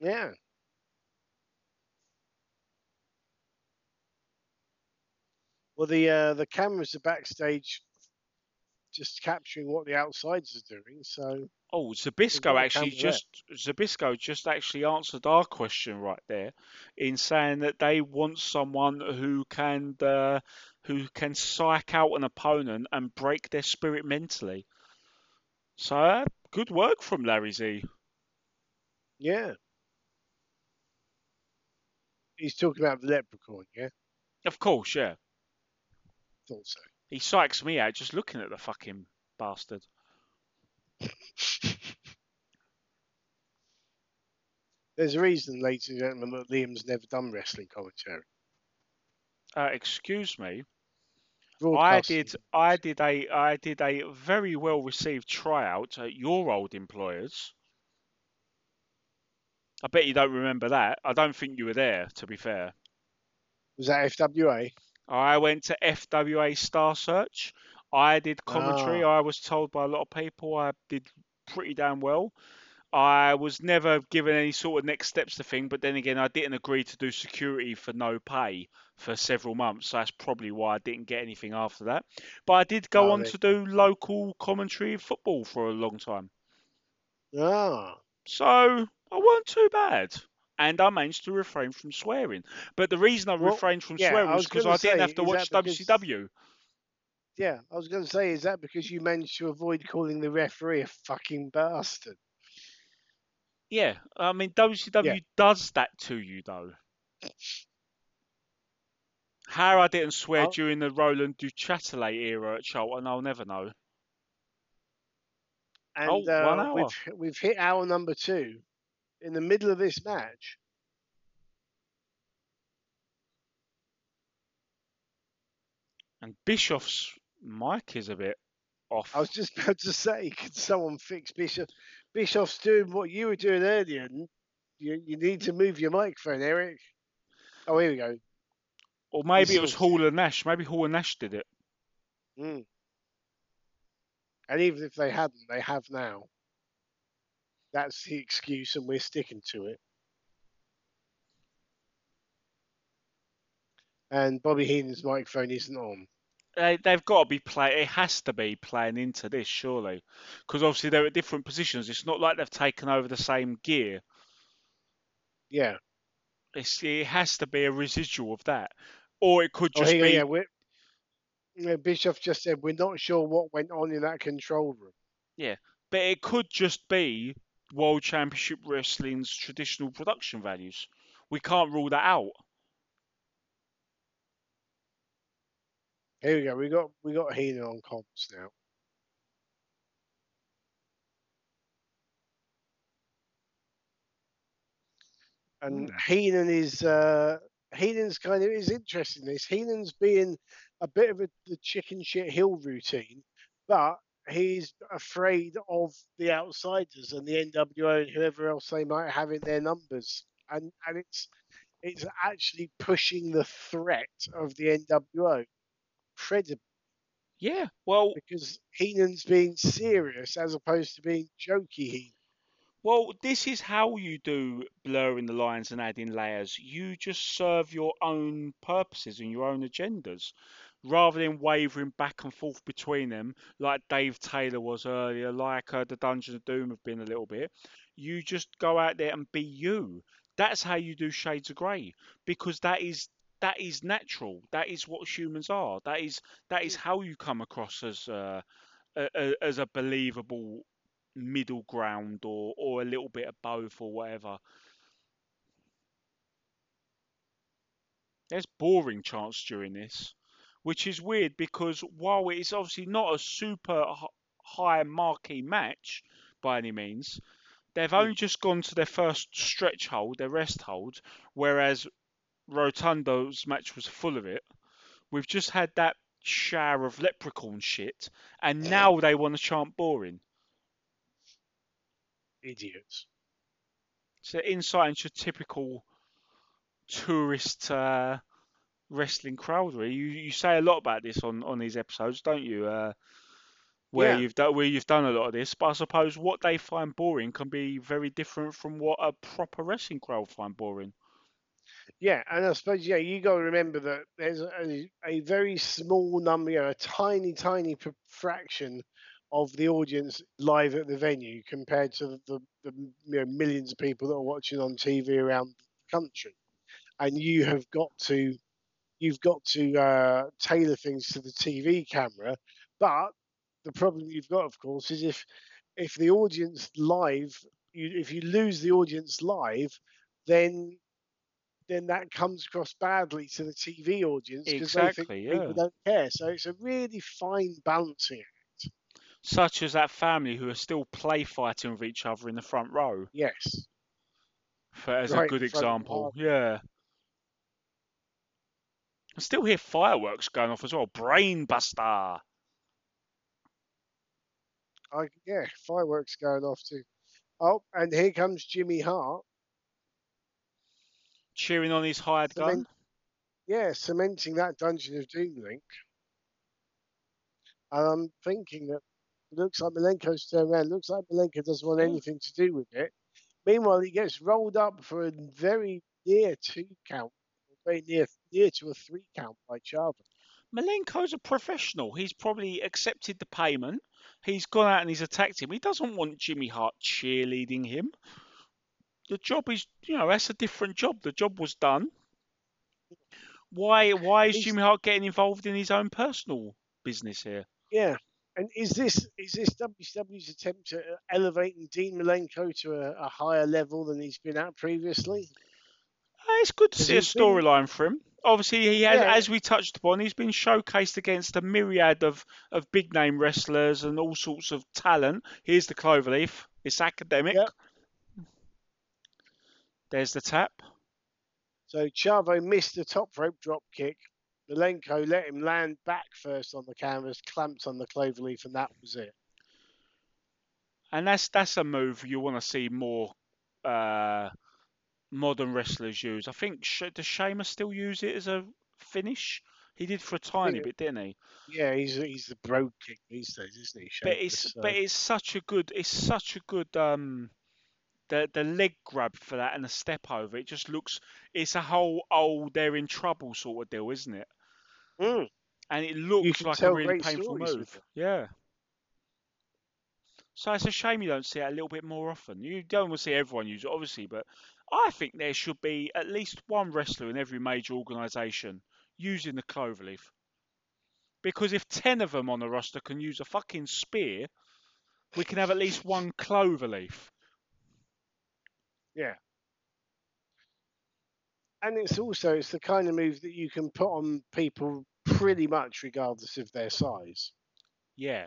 Yeah. Well, the uh, the cameras are backstage, just capturing what the outsides are doing. So Oh, Zbyszko actually camera there. just Zbyszko just actually answered our question right there in saying that they want someone who can uh, who can psych out an opponent and break their spirit mentally. So uh, good work from Larry Z. yeah, he's talking about the leprechaun. Yeah, Of course, yeah. thought so. He psychs me out just looking at the fucking bastard. There's a reason, ladies and gentlemen, that Liam's never done wrestling commentary. Uh, excuse me. I did I did a I did a very well received tryout at your old employers. I bet you don't remember that. I don't think you were there, to be fair. Was that FWA? I went to FWA Star Search. I did commentary. Ah. I was told by a lot of people I did pretty damn well. I was never given any sort of next steps to thing, but then again, I didn't agree to do security for no pay for several months. So that's probably why I didn't get anything after that. But I did go Oh, on to do local commentary football for a long time. Ah, So I weren't too bad. And I managed to refrain from swearing. But the reason I Well, refrained from yeah, swearing was because gonna I didn't say, have to watch because- WCW. yeah. I was going to say, is that because you managed to avoid calling the referee a fucking bastard? Yeah, I mean WCW does that to you though. How I didn't swear Oh. during the Roland Duchatelet era at Charlton, I'll never know. And Oh, uh, we've we've hit hour number two. In the middle of this match, And Bischoff's mic is a bit off. I was just about to say, could someone fix Bischoff? Bischoff's doing what you were doing earlier. And you, you need to move your microphone, Eric. Oh, here we go. Or maybe it was Hall and Nash. Maybe Hall and Nash did it. Mm. And even if they hadn't, they have now. That's the excuse, and we're sticking to it. And Bobby Heenan's microphone isn't on. They, they've got to be playing. It has to be playing into this, surely, because obviously they're at different positions. It's not like they've taken over the same gear. Yeah. It's, it has to be a residual of that, or it could Oh, just here, be. yeah, we're, yeah, Bischoff just said we're not sure what went on in that control room. Yeah, but it could just be World Championship Wrestling's traditional production values. We can't rule that out. Here we go. We got we got Heenan on comps now. And Heenan is uh, Heenan's kind of is interesting. This Heenan's being a bit of a the chicken shit heel routine, but he's afraid of the outsiders and the NWO and whoever else they might have in their numbers. And and it's it's actually pushing the threat of the NWO credible Yeah. Well, because Heenan's being serious as opposed to being jokey. Heenan. Well, this is how you do blurring the lines and adding layers. You just serve your own purposes and your own agendas rather than wavering back and forth between them like Dave Taylor was earlier, like uh, the Dungeon of Doom have been a little bit. You just go out there and be you. That's how you do Shades of Grey because that is that is natural. That is what humans are. That is that is how you come across as uh, a, a, as a believable middle ground or or a little bit of both or whatever. There's boring chants during this, which is weird because while it's obviously not a super high marquee match by any means, they've only just gone to their first stretch hold, their rest hold, whereas Rotundo's match was full of it. We've just had that shower of leprechaun shit, and now they want to chant boring. Idiots. So insight into typical tourist uh, wrestling crowd. Really, you you say a lot about this on on these episodes, don't you? Uh, where Yeah. you've done where you've done a lot of this, but I suppose what they find boring can be very different from what a proper wrestling crowd find boring. Yeah, and I suppose yeah, you got to remember that there's a, a very small number, you know, a tiny, tiny fraction of the audience live at the venue compared to the, the you know, millions of people that are watching on TV around the country, and you have got to you've got to uh, tailor things to the TV camera, but the problem you've got, of course, is if if the audience live, you, if you lose the audience live, then then that comes across badly to the TV audience because they think Exactly, people don't care. So it's a really fine balancing act. Such as that family who are still play fighting with each other in the front row, Yes. for, as Right a good in front of the example. Yeah. I still hear fireworks going off as well. Brainbuster. I yeah, fireworks going off too. Oh, and here comes Jimmy Hart. cheering on his hired then- gun. Yeah, cementing that Dungeon of Doom link. And I'm thinking that looks like Malenko's turned around. Looks like Malenko doesn't want hmm. anything to do with it. Meanwhile, he gets rolled up for a very near two count, very near near to a three count by Chavo. Malenko's a professional. He's probably accepted the payment. He's gone out and he's attacked him. He doesn't want Jimmy Hart cheerleading him. The job is, you know, that's a different job. The job was done. Why? Why is Jimmy Hart getting involved in his own personal business here? Yeah. And is this is this WCW's attempt at elevating Dean Malenko to a, a higher level than he's been at previously? It's good to see a been- storyline for him. Obviously, he has, Yeah. as we touched upon, he's been showcased against a myriad of, of big name wrestlers and all sorts of talent. Here's the cloverleaf. It's academic. Yep. There's the tap. So Chavo missed the top rope drop kick, Malenko let him land back first on the canvas, clamped on the cloverleaf, and that was it. And that's that's a move you want to see more uh, modern wrestlers use. I think does Sheamus still use it as a finish? He did for a tiny Yeah. bit, didn't he? Yeah, he's he's the brogue king these days, isn't he? But it's So- but it's such a good it's such a good um the the leg grab for that and the step over. It just looks it's a whole oh they're in trouble sort of deal, isn't it? Mm. And it looks like a really painful move. Yeah. So it's a shame you don't see it a little bit more often. You don't want to see everyone use it, obviously, but I think there should be at least one wrestler in every major organisation using the cloverleaf. Because if ten of them on the roster can use a fucking spear, we can have at least one cloverleaf. Yeah. And it's also it's the kind of move that you can put on people pretty much regardless of their size. Yeah.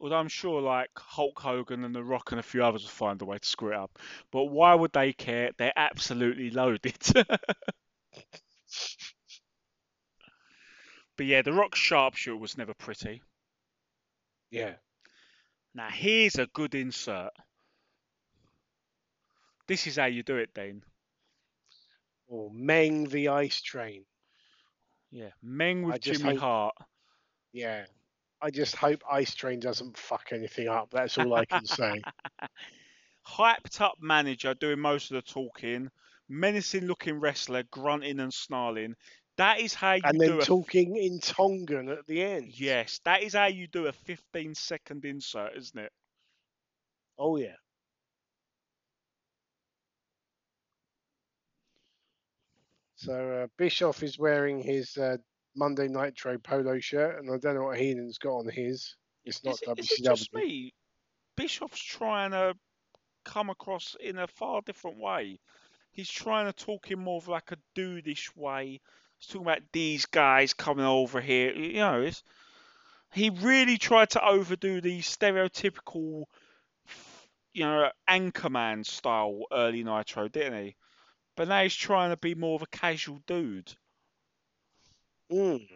Although I'm sure like Hulk Hogan and The Rock and a few others will find a way to screw it up. But why would they care? They're absolutely loaded. but yeah, The Rock's sharpshooter was never pretty. Yeah. Now here's a good insert. This is how you do it, Dean. Or Meng the Ice Train. Yeah, Meng with Jimmy hope- Hart. Yeah. I just hope Ice Train doesn't fuck anything up. That's all I can say. Hyped up manager doing most of the talking. Menacing looking wrestler grunting and snarling. That is how you and do then a talking in Tongan at the end. Yes, that is how you do a 15 second insert, isn't it? Oh yeah. So uh, Bischoff is wearing his uh, Monday Nitro polo shirt, and I don't know what Heenan's got on his. It's not Is it, WCW. is it just me? Bischoff's trying to come across in a far different way. He's trying to talk in more of like a dudeish way. He's talking about these guys coming over here. You know, it's, he really tried to overdo the stereotypical, you know, Anchorman style early Nitro, didn't he? But now he's trying to be more of a casual dude. Mm.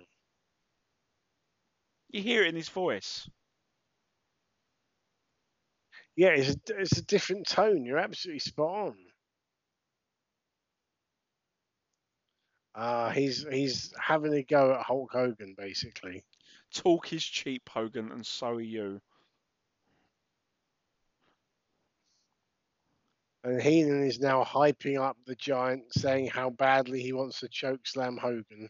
You hear it in his voice. Yeah, it's a, it's a different tone. You're absolutely spot on. Uh, he's he's having a go at Hulk Hogan, basically. Talk is cheap, Hogan, and so are you. And Heenan is now hyping up the giant, saying how badly he wants to choke slam Hogan.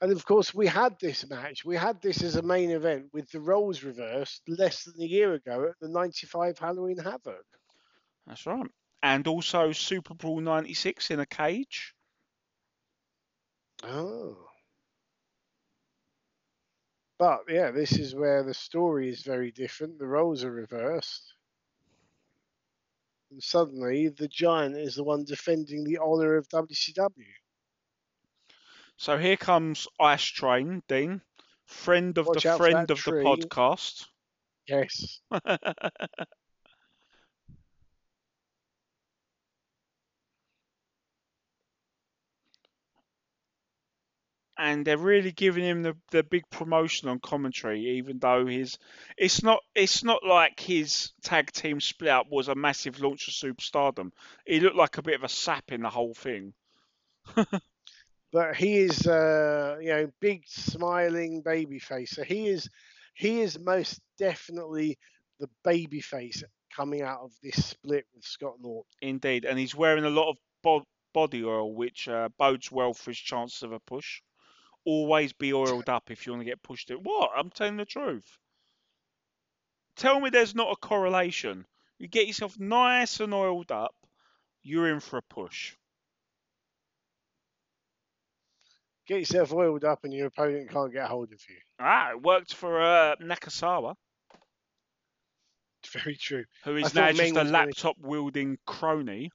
And of course, we had this match. We had this as a main event with the roles reversed less than a year ago at the 95 Halloween Havoc. That's right. And also Super Brawl 96 in a cage. Oh. But yeah, this is where the story is very different. The roles are reversed. And suddenly, the giant is the one defending the honor of WCW. So here comes Ice Train, Dean. Friend of Watch the friend of tree. the podcast. Yes. and they're really giving him the, the big promotion on commentary, even though his it's not it's not like his tag team split up was a massive launch of superstardom. He looked like a bit of a sap in the whole thing. but he is uh you know big smiling baby face so he is he is most definitely the baby face coming out of this split with scott norton Indeed, and he's wearing a lot of bo- body oil, which uh, bodes well for his chances of a push. Always be oiled up if you want to get pushed. What? I'm telling the truth. Tell me there's not a correlation. You get yourself nice and oiled up, you're in for a push. Get yourself oiled up and your opponent can't get a hold of you Ah, it worked for uh, Nakazawa, very true Who is now just a was gonna- laptop wielding crony.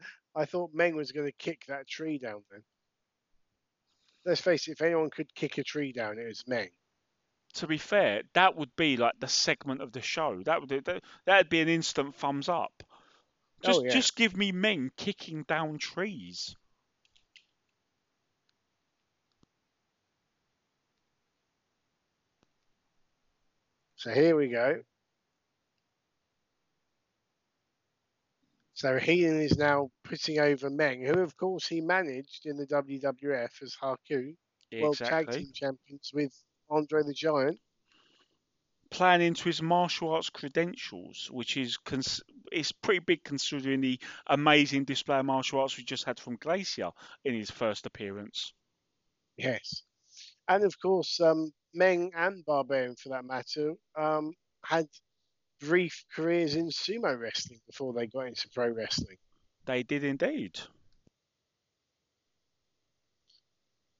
i thought meng was going to kick that tree down then let's face it if anyone could kick a tree down it was meng To be fair, that would be like the segment of the show. That would that, that'd be an instant thumbs up. Just Oh, yeah. just give me Meng kicking down trees. So here we go. So Heenan is now putting over Meng, who of course he managed in the WWF as Haku, World Tag. Team Champions with Andre the Giant. Playing into his martial arts credentials, which is cons- is pretty big considering the amazing display of martial arts we just had from Glacier in his first appearance. Yes. And of course, um, Meng and Barbarian, for that matter, um, had brief careers in sumo wrestling before they got into pro wrestling. They did indeed.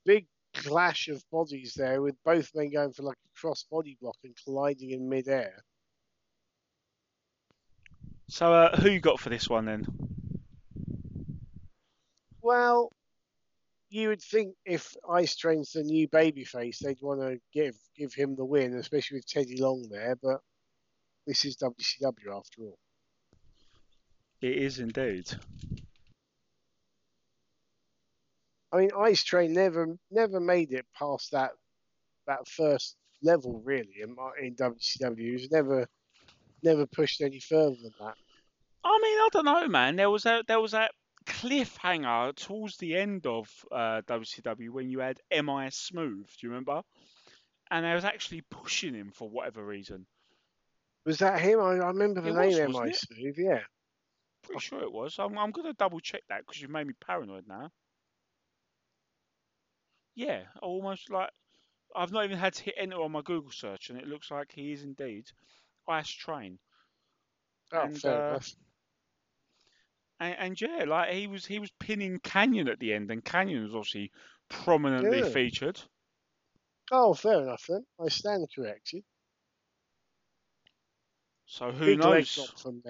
Big clash of bodies there, with both men going for like a cross body block and colliding in midair. So, uh, who you got for this one then? Well, you would think if Ice Train's the new babyface, they'd want to give give him the win, especially with Teddy Long there. But this is WCW after all. It is indeed. I mean, Ice Train never never made it past that that first level really in, in WCW. He was never never pushed any further than that. I mean, I don't know, man. There was a there was that cliffhanger towards the end of uh, WCW when you had MIS Smooth. Do you remember? And I was actually pushing him for whatever reason. Was that him? I, I remember the It name was, M wasn't I it? Smooth. Yeah. Pretty sure it was. I'm, I'm gonna double check that because you've made me paranoid now. Yeah, almost like I've not even had to hit enter on my Google search, and it looks like he is indeed Ice Train. Oh, And, fair uh, enough. And, and yeah, like he was he was pinning Kanyon at the end, and Kanyon was obviously prominently Yeah. featured. Oh, fair enough then. I stand corrected. So who Big knows? from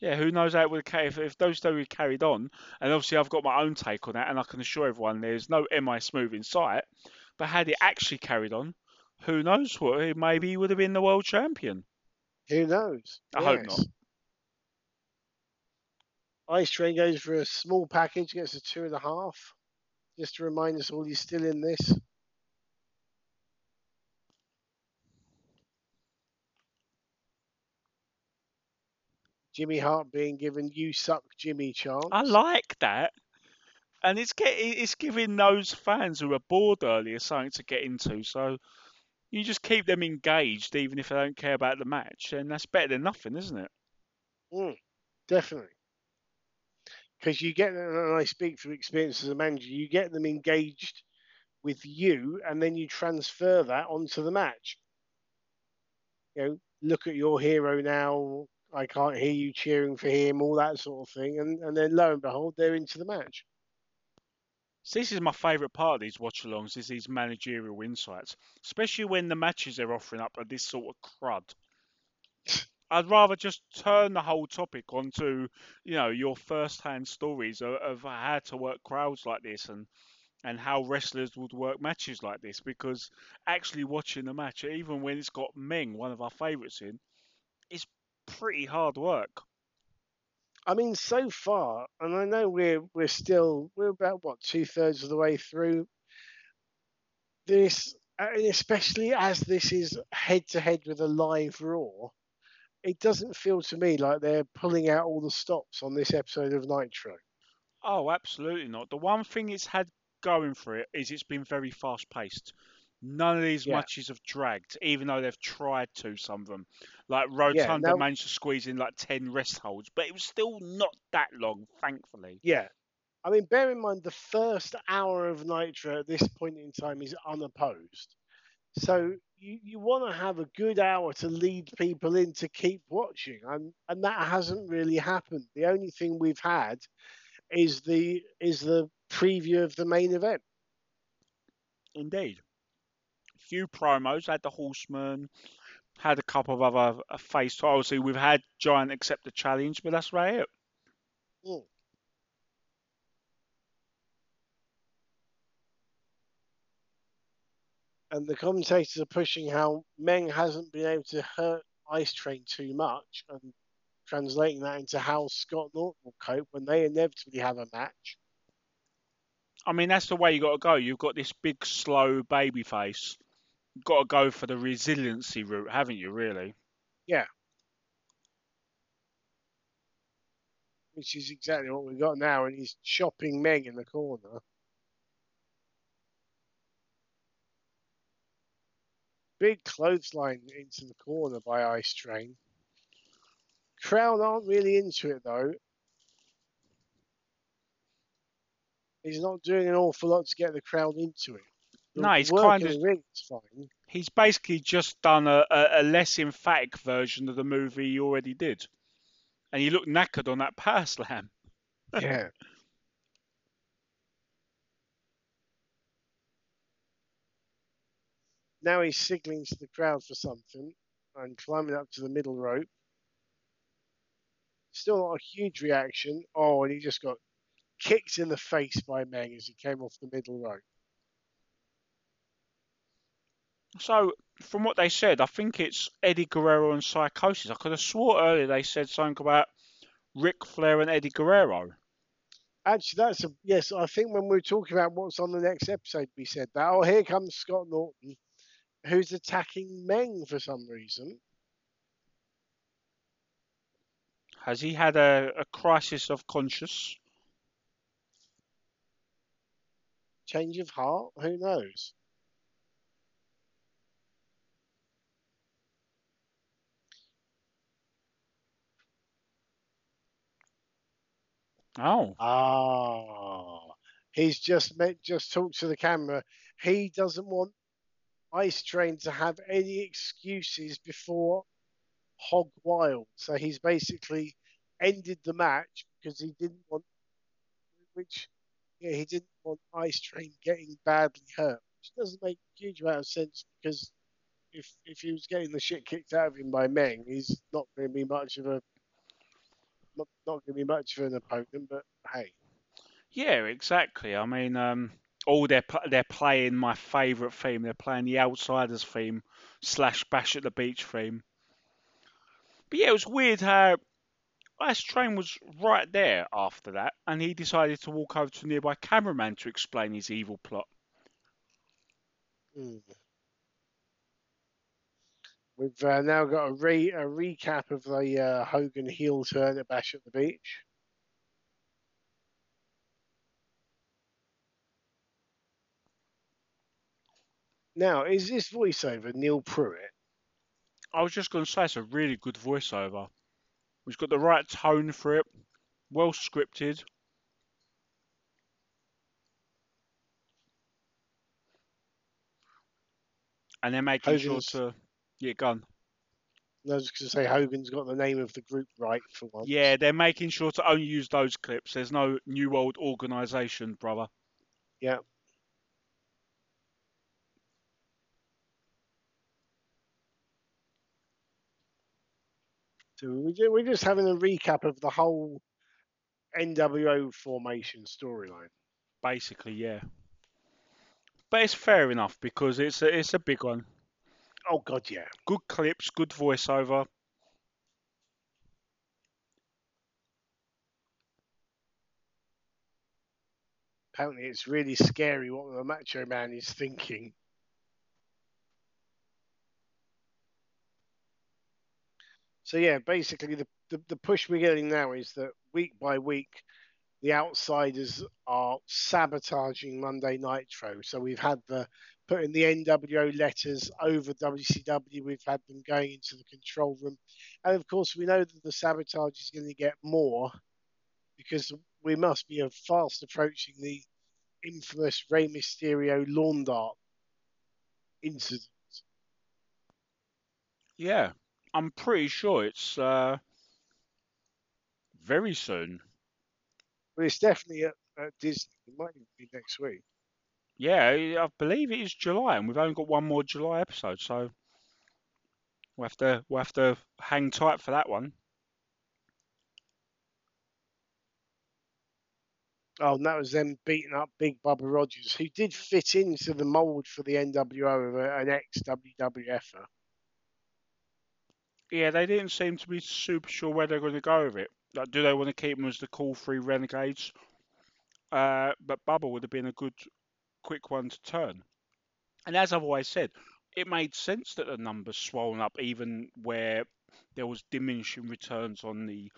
Yeah, who knows how it would if, if those two had carried on. And obviously, I've got my own take on that, and I can assure everyone there's no MI smooth in sight. But had it actually carried on, who knows what? Maybe he would have been the world champion. Who knows? I hope not. Ice Train goes for a small package, gets a two and a half. Just to remind us all he's still in this. Jimmy Hart being given "You suck, Jimmy" chance. I like that. And it's get, it's giving those fans who were bored earlier something to get into. So you just keep them engaged, even if they don't care about the match, and that's better than nothing, isn't it? Mm, definitely. Because you get them, and I speak from experience as a manager, you get them engaged with you, and then you transfer that onto the match. You know, look at your hero now. I can't hear you cheering for him, all that sort of thing, and and then lo and behold, they're into the match. So this is my favourite part of these watch-alongs, is these managerial insights, especially when the matches they're offering up are this sort of crud. I'd rather just turn the whole topic onto, you know, your first-hand stories of, of how to work crowds like this and and how wrestlers would work matches like this. Because actually watching the match, even when it's got Meng, one of our favourites in, is pretty hard work. I mean, so far, and I know we're we're still we're about what two thirds of the way through this, uh, especially as this is head to head with a live Raw, it doesn't feel to me like they're pulling out all the stops on this episode of Nitro. Oh, absolutely not. The one thing it's had going for it is it's been very fast paced. None of these Yeah. matches have dragged, even though they've tried to, some of them. Like Rotunda now- managed to squeeze in like 10 rest holds, but it was still not that long, thankfully. Yeah. I mean, bear in mind the first hour of Nitro at this point in time is unopposed. So you, you want to have a good hour to lead people in to keep watching, and and that hasn't really happened. The only thing we've had is the is the preview of the main event. Indeed. a Few promos, had the Horseman, had a couple of other uh, face. Obviously, we've had Giant accept the challenge, but that's right it. Mm. And the commentators are pushing how Meng hasn't been able to hurt Ice Train too much, and translating that into how Scott Norton will cope when they inevitably have a match. I mean, that's the way you got to go. You've got this big, slow baby face You've got to go for the resiliency route, haven't you? Really? Yeah. Which is exactly what we've got now, and he's chopping Meng in the corner. Big clothesline into the corner by Ice Train. Crowd aren't really into it though. He's not doing an awful lot to get the crowd into it. The No, he's kind of- ring is fine. He's basically just done a, a, a less emphatic version of the movie he already did, and he looked knackered on that power slam. Yeah. Now he's signaling to the crowd for something and climbing up to the middle rope. Still not a huge reaction. Oh, and he just got kicked in the face by Meng as he came off the middle rope. So, from what they said, I think it's Eddie Guerrero and Psychosis. I could have swore earlier they said something about Ric Flair and Eddie Guerrero. Actually, that's a yes. I think when we were talking about what's on the next episode, we said that. Oh, here comes Scott Norton, who's attacking Meng for some reason. Has he had a, a crisis of conscience? Change of heart? Who knows? Oh, Ah, he's just met, just talked to the camera. He doesn't want Ice Train to have any excuses before Hog Wild. So he's basically ended the match because he didn't want, which yeah, he didn't want Ice Train getting badly hurt, which doesn't make a huge amount of sense because if if he was getting the shit kicked out of him by Meng, he's not going to be much of a not, not going to be much of an opponent. But hey. yeah, exactly. I mean, um, all they're they're playing my favourite theme. They're playing the Outsiders theme slash Bash at the Beach theme. But yeah, it was weird how Ice Train was right there after that, and he decided to walk over to a nearby cameraman to explain his evil plot. Mm. We've uh, now got a, re- a recap of the uh, Hogan heel turn at Bash at the Beach. Now, is this voiceover Neil Pruitt? I was just going to say it's a really good voiceover. He's got the right tone for it, well scripted. And they're making Hogan's- sure to yeah, gone. I was going to say Hogan's got the name of the group right for once. Yeah, they're making sure to only use those clips. There's no new old organisation, brother. Yeah. Ju- we're just having a recap of the whole NWO formation storyline. Basically, yeah. But it's fair enough because it's a, it's a big one. Oh God, yeah. Good clips, good voiceover. Apparently, it's really scary what the Macho Man is thinking. So yeah, basically the, the, the push we're getting now is that week by week, the outsiders are sabotaging Monday Nitro. So we've had the putting the NWO letters over WCW. We've had them going into the control room, and of course we know that the sabotage is going to get more because we must be fast approaching the infamous Rey Mysterio lawn dart incident. Yeah, I'm pretty sure it's uh, very soon. But it's definitely at, at Disney. It might even be next week. Yeah, I believe it is July, and we've only got one more July episode, so we'll have to we'll have to hang tight for that one. Oh, and that was them beating up Big Bubba Rogers, who did fit into the mold for the NWO of an ex WWFer. Yeah, they didn't seem to be super sure where they're going to go with it. Like, do they want to keep them as the cool three renegades? Uh, but Bubba would have been a good, quick one to turn. And as I've always said, it made sense that the numbers swollen up even where there was diminishing returns on the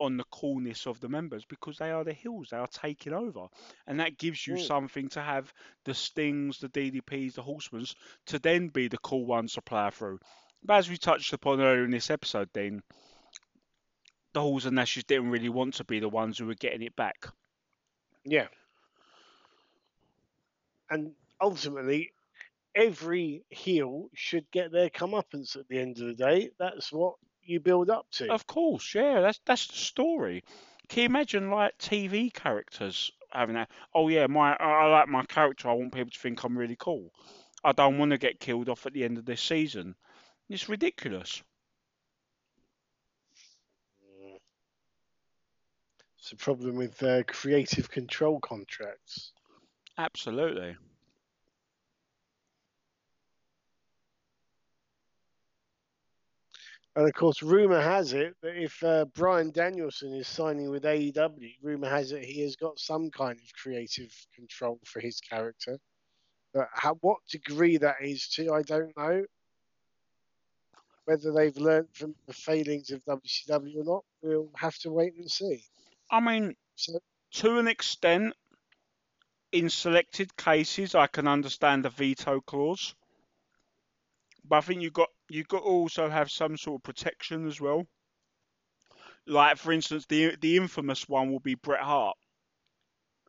on the coolness of the members because they are the heels they are taking over and that gives you Mm. something to have the stings the ddps the horsemans to then be the cool ones to plow through but as we touched upon earlier in this episode then the halls and nashes didn't really want to be the ones who were getting it back Yeah. And ultimately, every heel should get their comeuppance at the end of the day. That's what you build up to. Of course, yeah, that's that's the story. Can you imagine like TV characters having that? Oh yeah, my I I like my character. I want people to think I'm really cool. I don't want to get killed off at the end of this season. It's ridiculous. It's a problem with uh, creative control contracts. Absolutely. And of course, rumor has it that if uh, Bryan Danielson is signing with AEW, rumor has it he has got some kind of creative control for his character. But how, what degree that is to, I don't know. Whether they've learned from the failings of WCW or not, we'll have to wait and see. I mean, So, to an extent, in selected cases, I can understand the veto clause. But I think you got you got to also have some sort of protection as well. Like for instance, the the infamous one will be Bret Hart,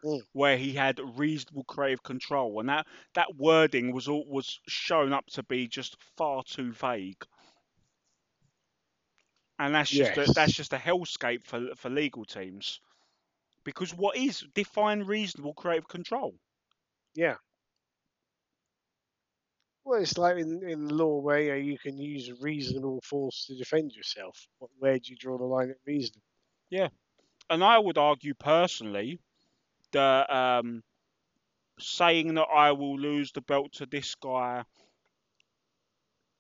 Mm. where he had reasonable creative control, and that that wording was all was shown up to be just far too vague. And that's just a, that's just a hellscape for for legal teams. Because what is define reasonable creative control? yeah. Well, it's like in, in law where you, know, you can use reasonable force to defend yourself. What- Where do you draw the line at reasonable? Yeah, and I would argue personally that um, saying that I will lose the belt to this guy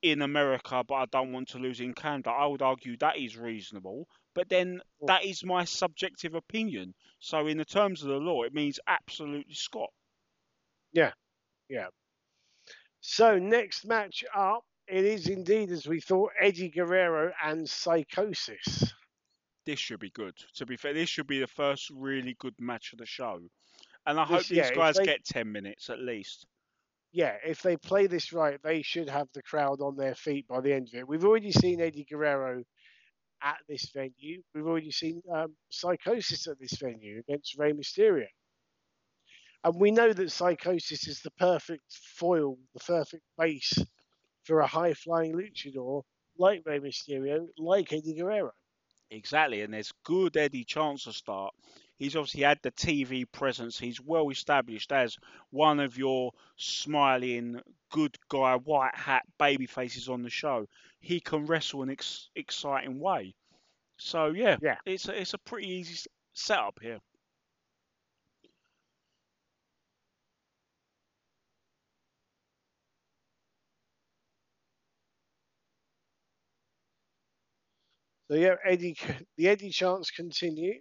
in America, but I don't want to lose in Canada, I would argue that is reasonable. But then that is my subjective opinion. So in the terms of the law, it means absolutely Scott. Yeah, yeah. So next match up, it is indeed as we thought, Eddie Guerrero and Psychosis. This should be good. To be fair, this should be the first really good match of the show. And I hope This- yeah, these if guys they- get 10 minutes at least. Yeah, if they play this right, they should have the crowd on their feet by the end of it. We've already seen Eddie Guerrero at this venue. We've already seen um, Psychosis at this venue against Rey Mysterio. And we know that Psychosis is the perfect foil, the perfect base for a high flying luchador like Rey Mysterio, like Eddie Guerrero. Exactly, and there's good Eddie chance to start. He's obviously had the TV presence. He's well established as one of your smiling, good guy, white hat baby faces on the show. He can wrestle in an ex- exciting way. So yeah, Yeah. it's a, it's a pretty easy setup here. So yeah, Eddie, the Eddie chants continue.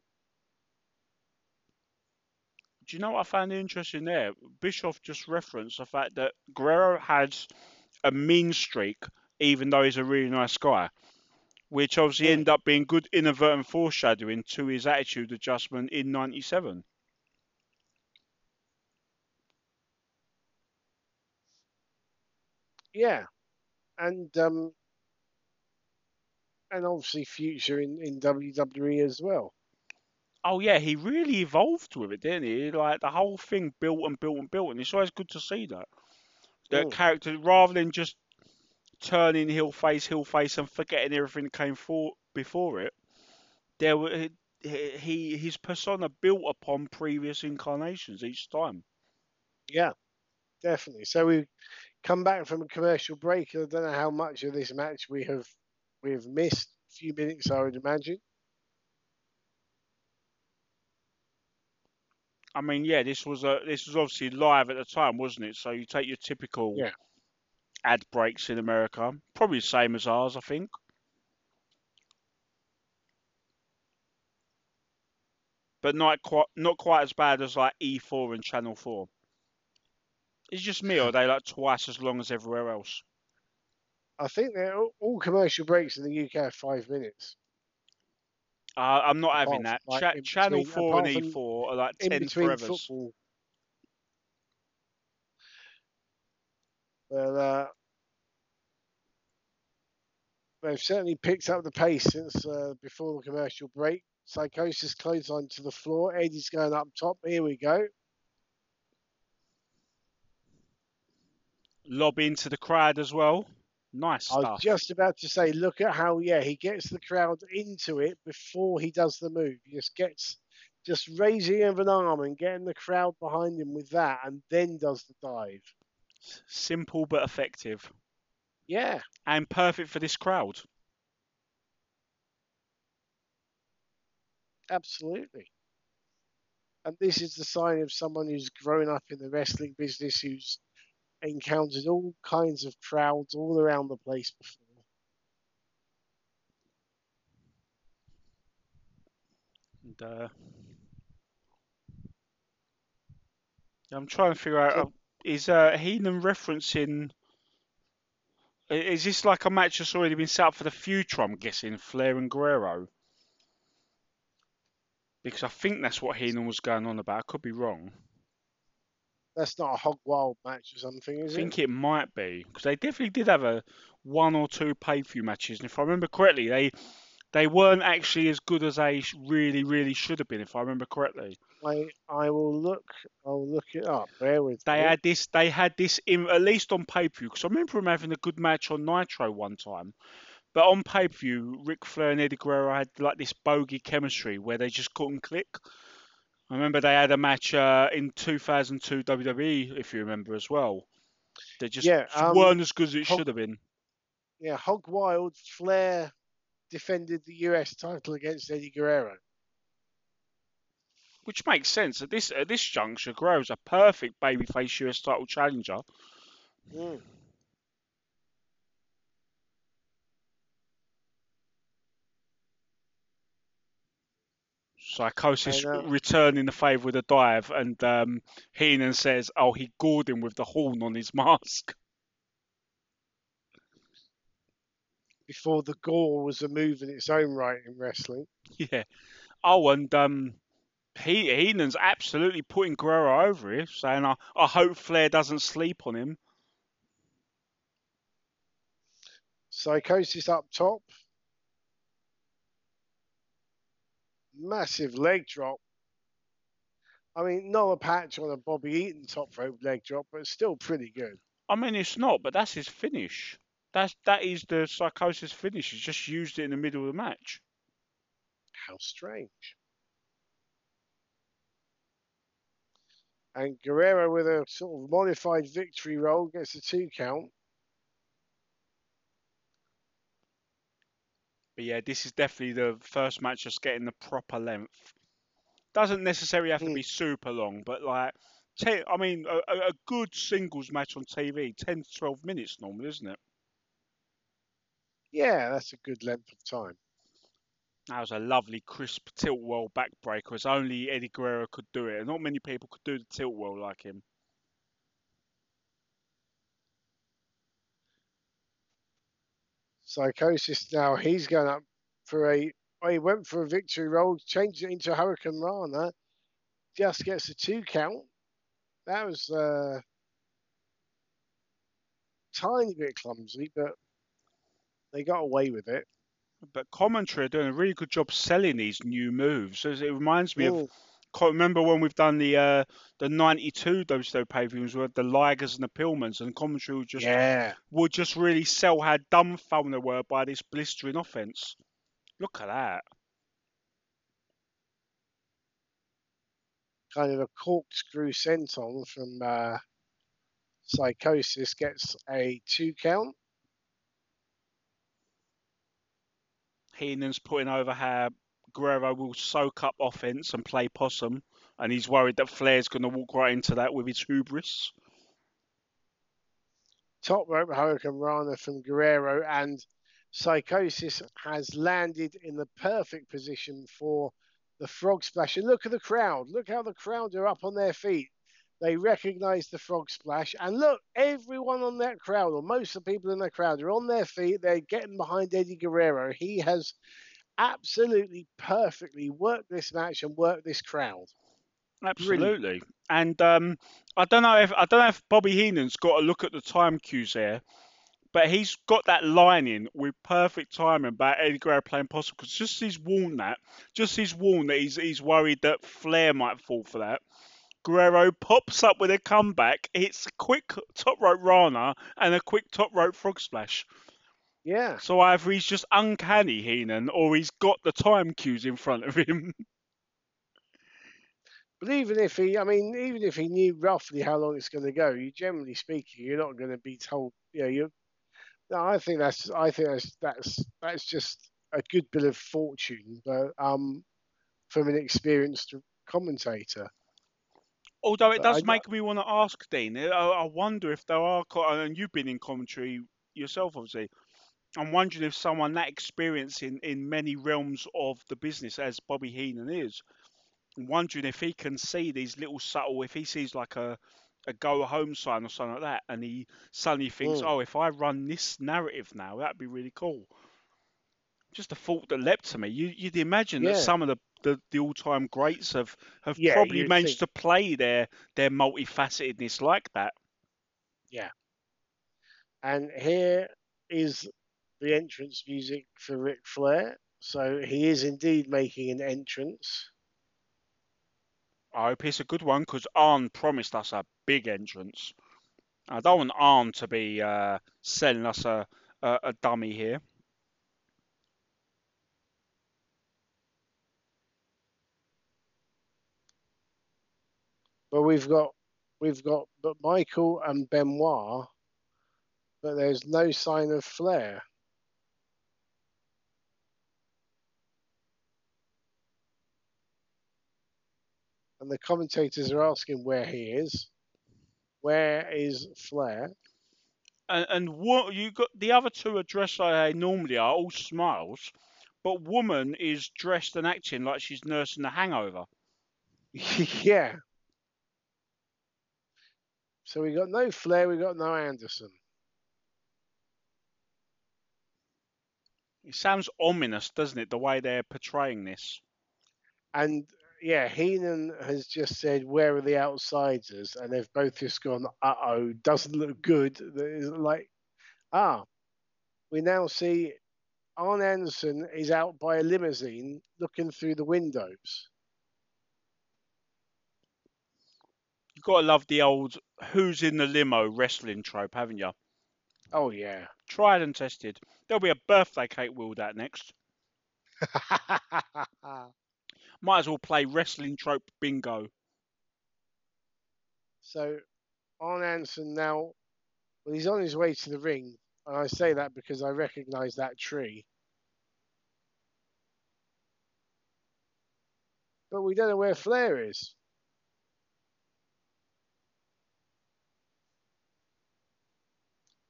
Do you know what I found interesting there? Bischoff just referenced the fact that Guerrero has a mean streak, even though he's a really nice guy, which obviously Mm. ended up being good inadvertent foreshadowing to his attitude adjustment in '97. Yeah, and um, and obviously future in, in WWE as well. Oh yeah, he really evolved with it, didn't he? Like the whole thing built and built and built, and it's always good to see that. That Mm. character, rather than just turning heel face, heel face, and forgetting everything that came for before it, there were he, he his persona built upon previous incarnations each time. Yeah, definitely. So we come back from a commercial break. I don't know how much of this match we have we have missed. A few minutes, I would imagine. I mean, yeah, this was a this was obviously live at the time, wasn't it? So you take your typical Yeah. ad breaks in America, probably the same as ours, I think. But not quite not quite as bad as like E4 and Channel 4. It's just me, or are they like twice as long as everywhere else? I think they're all, all commercial breaks in the UK are five minutes. Uh, I'm not having that. like, Cha- Channel between- 4 and E4 are like 10 between forevers. football. But uh, they've certainly picked up the pace since uh, before the commercial break. Psychosis clothesline to the floor. Eddie's going up top. Here we go. Lob into the crowd as well. Nice stuff. I was just about to say, look at how, yeah, he gets the crowd into it before he does the move. He just gets, just raising of an arm and getting the crowd behind him with that, and then does the dive. Simple but effective. Yeah, And perfect for this crowd. absolutely. And this is the sign of someone who's grown up in the wrestling business, who's encountered all kinds of crowds all around the place before. And, uh, I'm trying to figure out uh, is uh, Heenan referencing. Is this like a match that's already been set up for the future? I'm guessing Flair and Guerrero. Because I think that's what Heenan was going on about. I could be wrong. That's not a hog wild match or something, is I is think it? it might be because they definitely did have a one or two pay-per-view matches, and if I remember correctly, they they weren't actually as good as they really, really should have been. If I remember correctly, I I will look. I'll look it up. Bear with they me. had this they had this in at least on pay-per-view because I remember them having a good match on Nitro one time. But on pay-per-view, Ric Flair and Eddie Guerrero had like this bogey chemistry where they just couldn't click. I remember they had a match uh, in 2002 WWE, if you remember as well. They just Yeah, um, weren't as good as it should have been. Yeah, Hog Wild Flair defended the US title against Eddie Guerrero. Which makes sense at this at this juncture. Guerrero's a perfect babyface US title challenger. Mm. Psychosis returning the favour with a dive, and um, Heenan says, "Oh, he gored him with the horn on his mask." Before the gore was a move in its own right in wrestling. Yeah. Oh, and um, he Heenan's absolutely putting Guerrero over here, saying, "I, I hope Flair doesn't sleep on him." Psychosis up top. Massive leg drop. I mean, not a patch on a Bobby Eaton top rope leg drop, but still pretty good. I mean, it's not, but that's his finish. That's that is the Psychosis finish. He's just used it in the middle of the match. How strange. And Guerrero with a sort of modified victory roll gets a two count. But yeah, this is definitely the first match just getting the proper length. Doesn't necessarily have to Hmm. be super long, but like, te- I mean, a, a good singles match on TV, 10 to 12 minutes normally, isn't it? Yeah, that's a good length of time. That was a lovely, crisp tilt whirl backbreaker, as only Eddie Guerrero could do it. And not many people could do the tilt whirl like him. Psychosis now, he's going up for a. Oh, he went for a victory roll, changed it into Hurricane Rana, just gets a two count. That was uh, tiny bit clumsy, but they got away with it. But commentary are doing a really good job selling these new moves. So it reminds me of Mm. Remember when we've done the uh, the '92 WCW pay-per-views with the Ligers and the Pillmans, and commentary would just yeah, would just really sell how dumbfounded they were by this blistering offense. Look at that. kind of a corkscrew senton from uh, Psychosis gets a two count. Heenan's putting over how Guerrero will soak up offense and play possum, and he's worried that Flair's going to walk right into that with his hubris. top rope Hurricane Rana from Guerrero, and Psychosis has landed in the perfect position for the frog splash. And look at the crowd. Look how the crowd are up on their feet. They recognise the frog splash, and look, everyone on that crowd, or most of the people in the crowd, are on their feet. They're getting behind Eddie Guerrero. He has absolutely perfectly worked this match and worked this crowd. Absolutely. And um, I don't know if I don't know if Bobby Heenan's got a look at the time cues here, but he's got that line in with perfect timing about Eddie Guerrero playing possible because just he's warned that, just he's warned that he's he's worried that Flair might fall for that. Guerrero pops up with a comeback. It's a quick top rope Rana and a quick top rope frog splash. Yeah. So either he's just uncanny Heenan or he's got the time cues in front of him. But even if he, I mean, even if he knew roughly how long it's going to go, you generally speaking, you're not going to be told. You know, you. No, I think that's. I think that's that's that's just a good bit of fortune, but um, from an experienced commentator. Although it But does I- make me want to ask Dean. I, I wonder if there are, and you've been in commentary yourself, obviously. I'm wondering if someone that experienced in, in many realms of the business as Bobby Heenan is, I'm wondering if he can see these little subtle, if he sees like a a go home sign or something like that, and he suddenly thinks, Mm. oh, if I run this narrative now, that'd be really cool. Just a thought that leapt to me. You, you'd imagine Yeah. that some of the, the, the all-time greats have, have Yeah, probably managed think. to play their their multifacetedness like that. Yeah. And here is the entrance music for Ric Flair. So he is indeed making an entrance. I hope it's a good one because Arn promised us a big entrance. I don't want Arn to be uh, selling us a, a, a dummy here. But we've got we've got McMichael and Benoit, but there's no sign of Flair. And the commentators are asking where he is. Where is Flair? And, and what you got the other two are dressed like they normally are, all smiles, but woman is dressed and acting like she's nursing a hangover. yeah. So we got no Flair, we got no Anderson. It sounds ominous, doesn't it, the way they're portraying this? And yeah, Heenan has just said, "Where are the outsiders?" And they've both just gone, "Uh oh, doesn't look good." It's like, ah, we now see Arn Anderson is out by a limousine looking through the windows. You've got to love the old "Who's in the limo" wrestling trope, haven't you? Oh yeah. Tried and tested. There'll be a birthday cake wheeled out next. Might as well play wrestling trope bingo. so Arn Anderson now, well, he's on his way to the ring, and I say that because I recognise that tree. But we don't know where Flair is.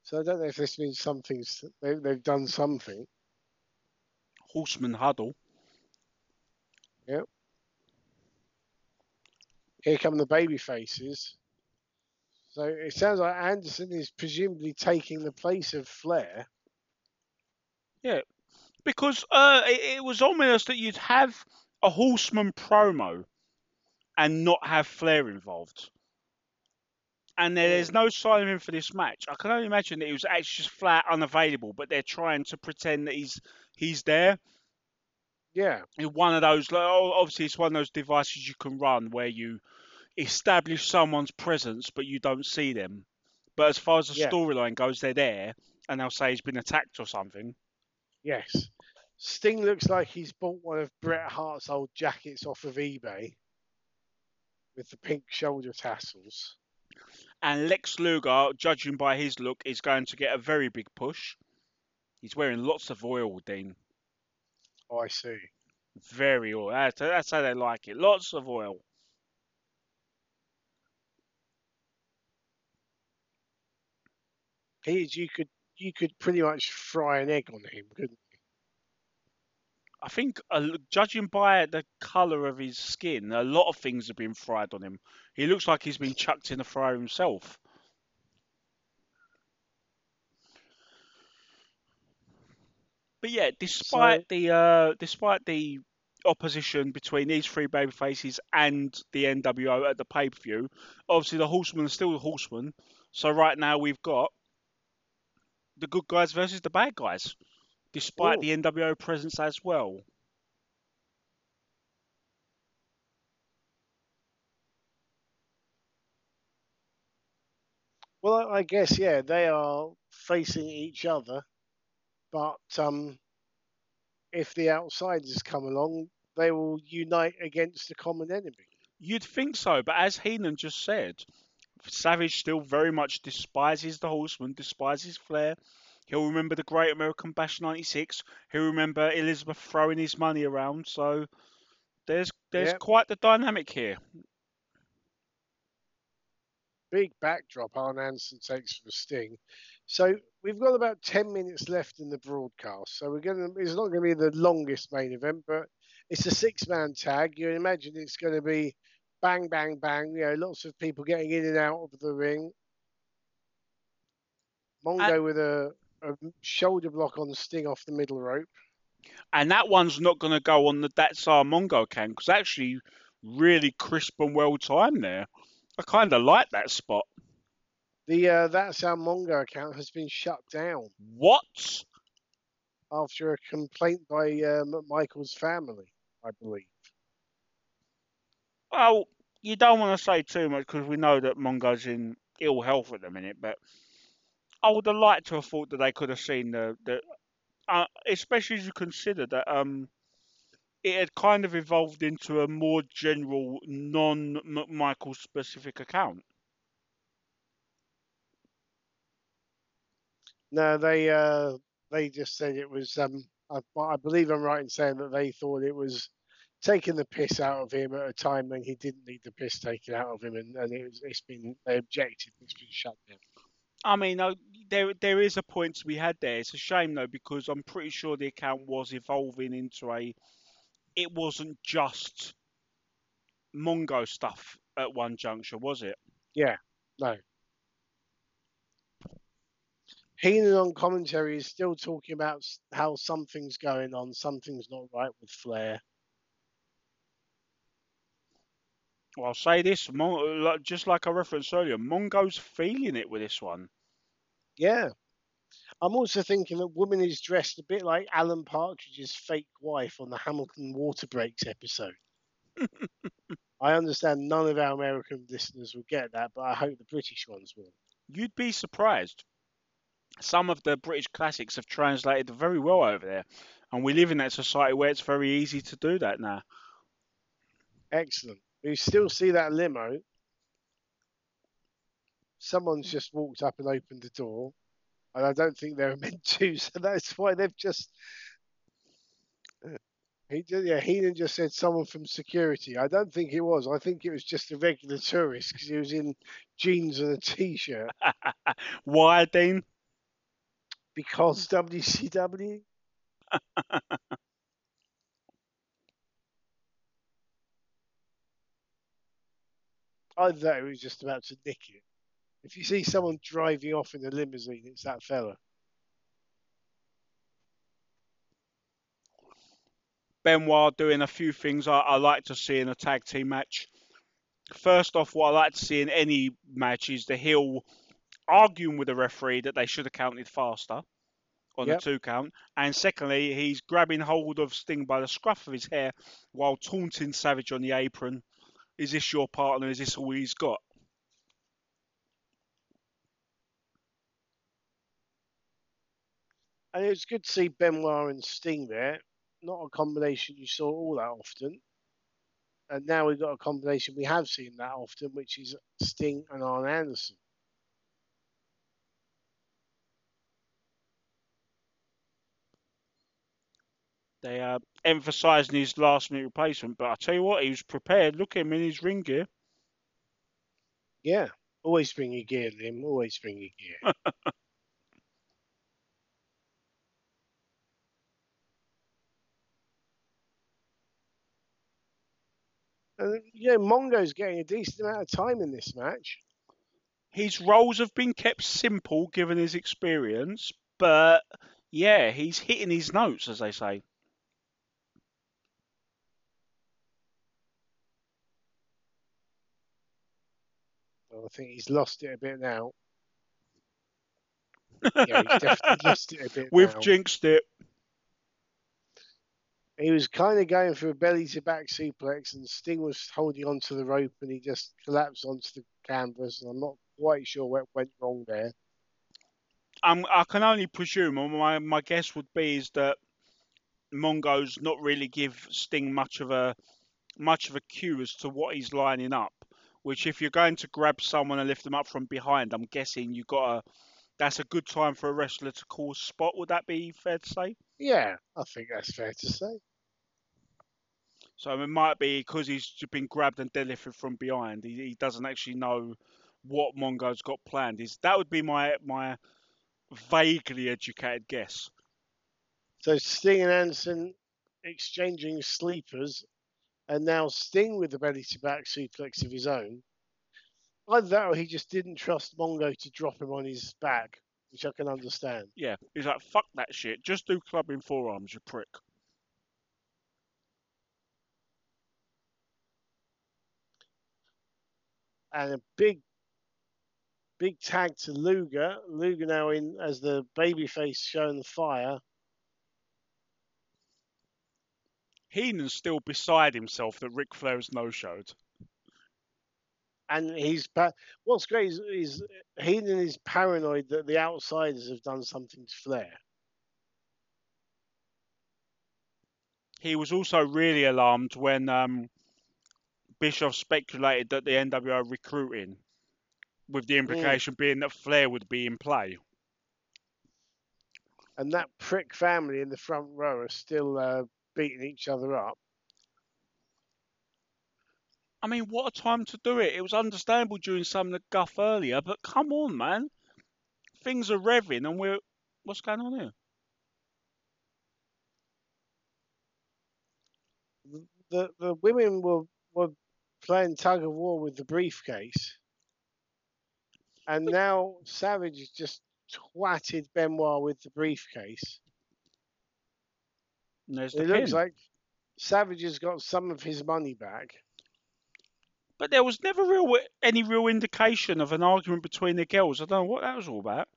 So I don't know if this means something's they, they've done something. Horseman huddle. Here come the baby faces. So it sounds like Anderson is presumably taking the place of Flair. Yeah, because uh, it, it was ominous that you'd have a Horseman promo and not have Flair involved. And there's no sign of him for this match. I can only imagine that he was actually just flat unavailable, but they're trying to pretend that he's he's there. Yeah, In one of those, like, oh, obviously, it's one of those devices you can run where you establish someone's presence, but you don't see them. But as far as the Yeah. storyline goes, they're there, and they'll say he's been attacked or something. yes. Sting looks like he's bought one of Bret Hart's old jackets off of eBay with the pink shoulder tassels. And Lex Luger, judging by his look, is going to get a very big push. He's wearing lots of oil, Dean. Oh, I see. Very oil. That's, that's how they like it. Lots of oil. He is, you could you could pretty much fry an egg on him, couldn't you? I think, uh, judging by the colour of his skin, a lot of things have been fried on him. He looks like he's been chucked in the fryer himself. But yeah, despite So- the uh, despite the opposition between these three baby faces and the NWO at the pay per view, obviously the Horsemen are still the Horsemen. So right now we've got the good guys versus the bad guys, despite Ooh. the NWO presence as well. Well, I guess yeah, they are facing each other, but um, if the outsiders come along, they will unite against the common enemy. You'd think so, but as Heenan just said, Savage still very much despises the Horseman, despises Flair. He'll remember the Great American Bash '96. He'll remember Elizabeth throwing his money around. So there's there's Yep. quite the dynamic here. Big backdrop Arn Anderson takes for Sting. So we've got about ten minutes left in the broadcast. So we're gonna it's not gonna be the longest main event, but it's a six man tag. You imagine it's gonna be bang bang bang, you know, lots of people getting in and out of the ring. Mongo with a, a shoulder block on the Sting off the middle rope. And that one's not going to go on the That's Our Mongo can because actually really crisp and well timed there. I kind of like that spot. The uh, That's Our Mongo account has been shut down What? after a complaint by uh, Michael's family, I believe. Well, you don't want to say too much because we know that Mongo's in ill health at the minute, but I would have liked to have thought that they could have seen the, the uh, especially as you consider that um, it had kind of evolved into a more general, non-Michael specific account. No, they uh, they just said it was. Um, I, I believe I'm right in saying that they thought it was taking the piss out of him at a time when he didn't need the piss taken out of him, and, and it was, it's been they objected. It's been shut down. I mean, there there is a point to be had there. It's a shame though because I'm pretty sure the account was evolving into a. It wasn't just Mongo stuff at one juncture, was it? Yeah, no. Heenan on commentary is still talking about how something's going on, something's not right with Flair. Well, I'll say this, Mon- uh, just like I referenced earlier, Mongo's feeling it with this one. Yeah. I'm also thinking that woman is dressed a bit like Alan Partridge's fake wife on the Hamilton Water Breaks episode. I understand none of our American listeners will get that, but I hope the British ones will. You'd be surprised. Some of the British classics have translated very well over there, and we live in that society where it's very easy to do that now. Excellent. We still see that limo. Someone's just walked up and opened the door, and I don't think they were meant to, so that's why they've just. Uh, he did, yeah. Heenan just said someone from security. I don't think it was. I think it was just a regular tourist because he was in jeans and a t-shirt. Why, Dean? Because WCW. Either that or he was just about to nick it. If you see someone driving off in a limousine, it's that fella. Benoit doing a few things I, I like to see in a tag team match. First off, what I like to see in any match is the heel arguing with the referee that they should have counted faster on Yep. the two count. And secondly, he's grabbing hold of Sting by the scruff of his hair while taunting Savage on the apron. Is this your partner? Is this all he's got? And it was good to see Benoit and Sting there. Not a combination you saw all that often. And now we've got a combination we have seen that often, which is Sting and Arn Anderson. They uh, are emphasising his last minute replacement, but I tell you what, he was prepared. Look at him in his ring gear. Yeah, always bring your gear, Liam. Always bring your gear. uh, yeah, Mongo's getting a decent amount of time in this match. His roles have been kept simple given his experience, but yeah, he's hitting his notes, as they say. I think he's lost it a bit now. yeah, he's definitely lost it a bit We've now. jinxed it. he was kind of going for a belly to back suplex, and Sting was holding onto the rope, and he just collapsed onto the canvas. And I'm not quite sure what went wrong there. Um, I can only presume, or my, my guess would be, is that Mongo's not really give Sting much of a much of a cue as to what he's lining up. Which, if you're going to grab someone and lift them up from behind, I'm guessing you got to. That's a good time for a wrestler to call spot. Would that be fair to say? Yeah, I think that's fair to say. So it might be because he's just been grabbed and deadlifted from behind. He, he doesn't actually know what Mongo's got planned. Is that would be my my vaguely educated guess. So Sting and Anderson exchanging sleepers, and now Sting with the belly to back suplex of his own. Either that or he just didn't trust Mongo to drop him on his back, which I can understand. Yeah, he's like fuck that shit. Just do clubbing forearms, you prick. And a big, big tag to Luger. Luger now in as the babyface showing the fire. Heenan's still beside himself that Ric Flair's no showed. And he's pa- what's great is, is Heenan is paranoid that the outsiders have done something to Flair. He was also really alarmed when um, Bischoff speculated that the NWO recruiting, with the implication being that Flair would be in play. and that prick family in the front row are still uh, beating each other up. I mean, what a time to do it. It was understandable during some of the guff earlier, but come on, man. Things are revving and we're. What's going on here? The the women were were playing tug of war with the briefcase, and now Savage has just twatted Benoit with the briefcase. And there's It the looks like Savage has got some of his money back. But there was never real any real indication of an argument between the girls. I don't know what that was all about.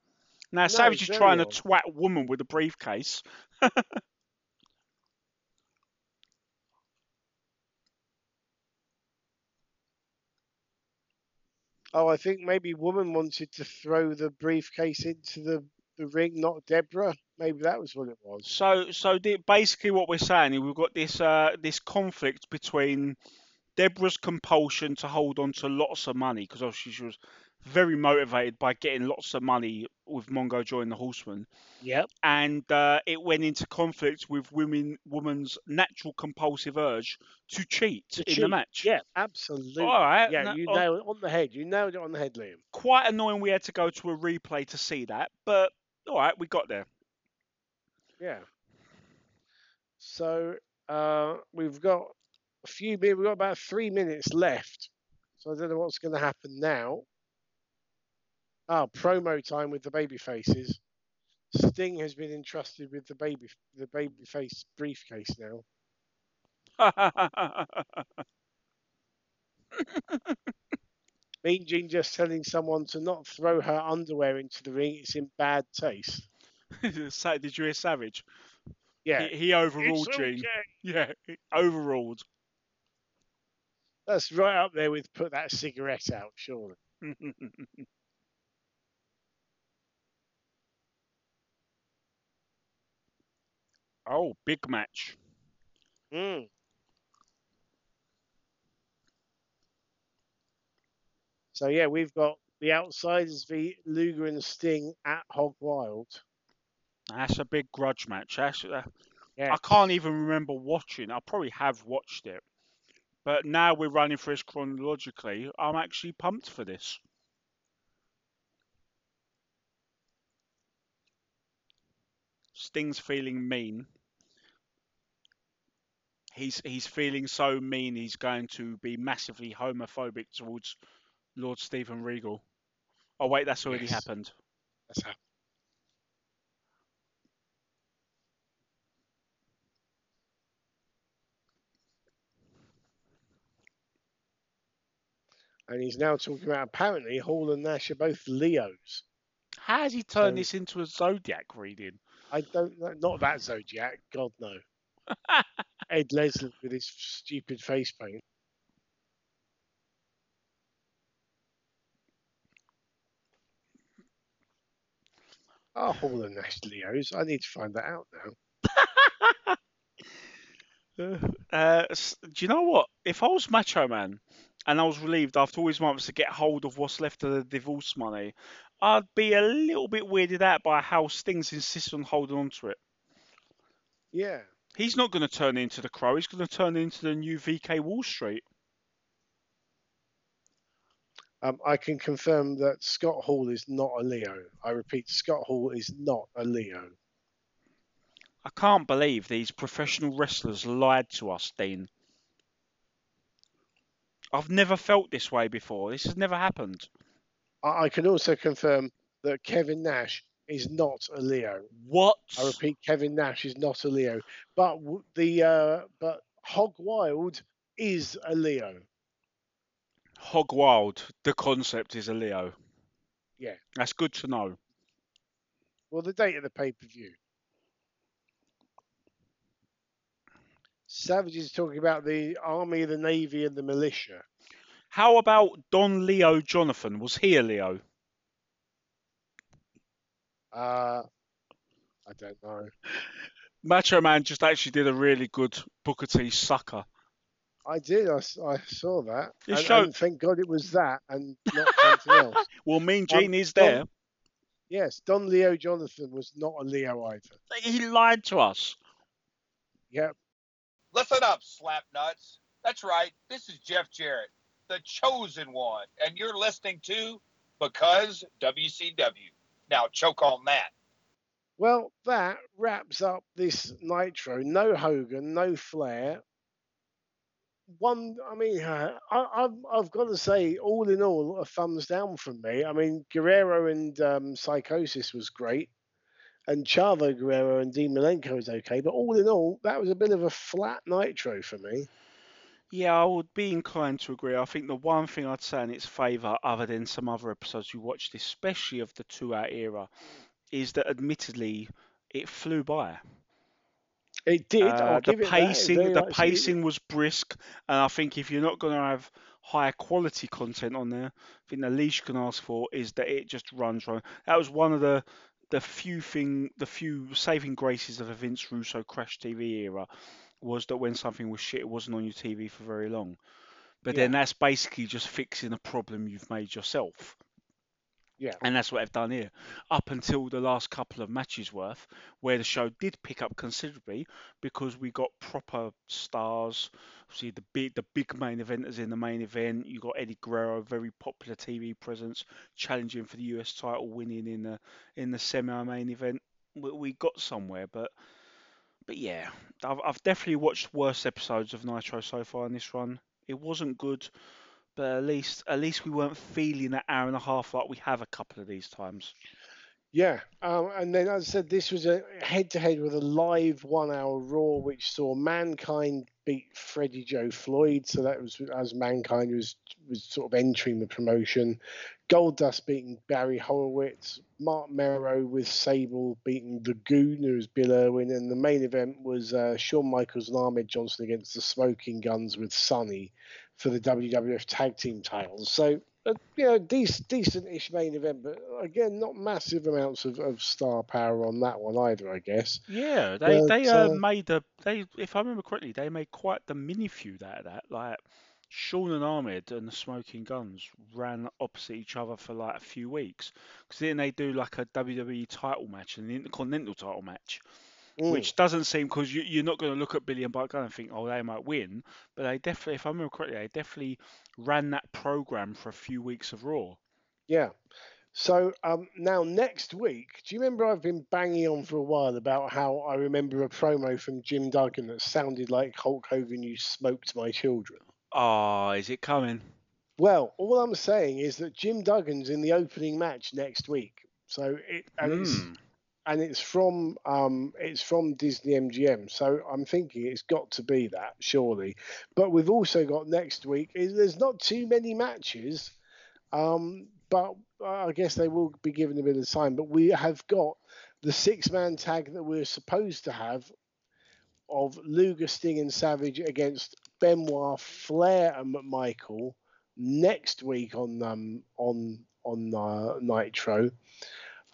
Now Savage is trying to twat woman with a briefcase. Oh, I think maybe woman wanted to throw the briefcase into the, the ring, not Deborah. Maybe that was what it was. So, so the, basically, what we're saying is we've got this uh, this conflict between Deborah's compulsion to hold on to lots of money because obviously she was very motivated by getting lots of money with Mongo joining the Horsemen, Yep. and uh, it went into conflict with women woman's natural compulsive urge to cheat To in the match. Yeah, absolutely. All right. Yeah, no- you oh, nailed it on the head. You nailed it on the head, Liam. quite annoying. We had to go to a replay to see that, but all right, we got there. Yeah. So uh, we've got a few minutes. We've got about three minutes left. So I don't know what's going to happen now. Ah, promo time with the baby faces. Sting has been entrusted with the baby the baby face briefcase now. Mean Gene just telling someone to not throw her underwear into the ring. It's in bad taste. Sa- Did you hear Savage? Yeah. He, he overruled It's Gene. Yeah, he overruled. That's right up there with put that cigarette out, surely. oh, big match. Mm. So yeah, we've got the outsiders v Luger and Sting at Hog Wild. That's a big grudge match. That's, uh, Yeah. I can't even remember watching. I probably have watched it, but now we're running through this chronologically. I'm actually pumped for this. Sting's feeling mean. he's he's feeling so mean he's going to be massively homophobic towards Lord Steven Regal. Oh wait, that's already Yes. happened. That's happened. And he's now talking about apparently Hall and Nash are both Leos. How has he turned So- this into a zodiac reading? I don't know, not that Zodiac, God no. Ed Leslie with his stupid face paint. Oh, and Nash Leos. I need to find that out now. Uh, do you know what? If I was Macho Man and I was relieved after all these months to get hold of what's left of the divorce money, I'd be a little bit weirded out by how Stings insists on holding on to it. Yeah. He's not going to turn into the Crow. He's going to turn into the new VK Wall Street. Um, I can confirm that Scott Hall is not a Leo. I repeat, Scott Hall is not a Leo. I can't believe these professional wrestlers lied to us, Dean. I've never felt this way before. This has never happened. I, I can also confirm that Kevin Nash is not a Leo. What? I repeat, Kevin Nash is not a Leo. But w- the uh, but Hog Wild is a Leo. Hog Wild, the concept is a Leo. Yeah. That's good to know. Well, the date of the pay per view. Savage is talking about the army, the navy, and the militia. How about Don Leo Jonathan? Was he a Leo? Uh, I don't know. Macho Man just actually did a really good Booker T sucker. I did. I saw that. It And, showed- and thank God it was that and not something else. Well, Mean Um, Gene is Don- there. Yes, Don Leo Jonathan was not a Leo either. He lied to us. Yep. Listen up, slap nuts. That's right. This is Jeff Jarrett, the chosen one, and you're listening to Because WCW. Now choke on that. Well, that wraps up this Nitro. No Hogan, no Flair. One, I mean, uh, I, I've I've got to say, all in all, a thumbs down from me. I mean, Guerrero and um, Psychosis was great, and Chavo Guerrero and Dean Malenko was okay, but all in all, that was a bit of a flat Nitro for me. Yeah, I would be inclined to agree. I think the one thing I'd say in its favour, other than some other episodes you watched, especially of the two-hour era, is that admittedly it flew by. It did. Uh, the give it that. pacing, the it- pacing was brisk, and I think if you're not going to have higher quality content on there, I think the least you can ask for is that it just runs right. That was one of the the few thing, the few saving graces of the Vince Russo Crash TV era was that when something was shit, it wasn't on your TV for very long. But then that's basically just fixing a problem you've made yourself. Yeah. And that's what I've done here. Up until the last couple of matches worth, where the show did pick up considerably because we got proper stars. See the big the big main eventers in the main event. You got Eddie Guerrero, very popular TV presence, challenging for the US title, winning in the in the semi-main event. We, we got somewhere, but but yeah, I've I've definitely watched worse episodes of Nitro so far in this run. It wasn't good, but at least at least we weren't feeling that hour and a half like we have a couple of these times. Yeah, um, and then as I said, this was a head-to-head with a live one-hour Raw, which saw Mankind beat Freddie Joe Floyd. So that was as Mankind was was sort of entering the promotion. Goldust beating Barry Horowitz. Marc Mero with Sable beating the Goon, who was Bill Irwin, and the main event was uh, Shawn Michaels and Ahmed Johnson against the Smoking Guns with Sonny for the WWF Tag Team titles. So a you know, decent, decent-ish main event, but again, not massive amounts of, of star power on that one either, I guess. Yeah, they they uh, uh, made a they if I remember correctly, they made quite the mini feud out of that. Like Shawn and Ahmed and the Smoking Guns ran opposite each other for like a few weeks. Because then they do like a WWE title match and an Intercontinental title match, Mm. which doesn't seem because you, you're not going to look at Billy and Buck Gunn and think, oh, they might win. But they definitely, if I remember correctly, they definitely ran that program for a few weeks of Raw. Yeah. So um, now next week, do you remember I've been banging on for a while about how I remember a promo from Jim Duggan that sounded like Hulk Hogan, you smoked my children. Oh, is it coming? Well, all I'm saying is that Jim Duggan's in the opening match next week. So it and it's Hmm. And it's from um it's from Disney MGM. So I'm thinking it's got to be that surely. But we've also got next week. There's not too many matches, um, but I guess they will be given a bit of time. But we have got the six man tag that we're supposed to have of Luger, Sting, and Savage against Benoit, Flair, and McMichael next week on um on on uh, Nitro.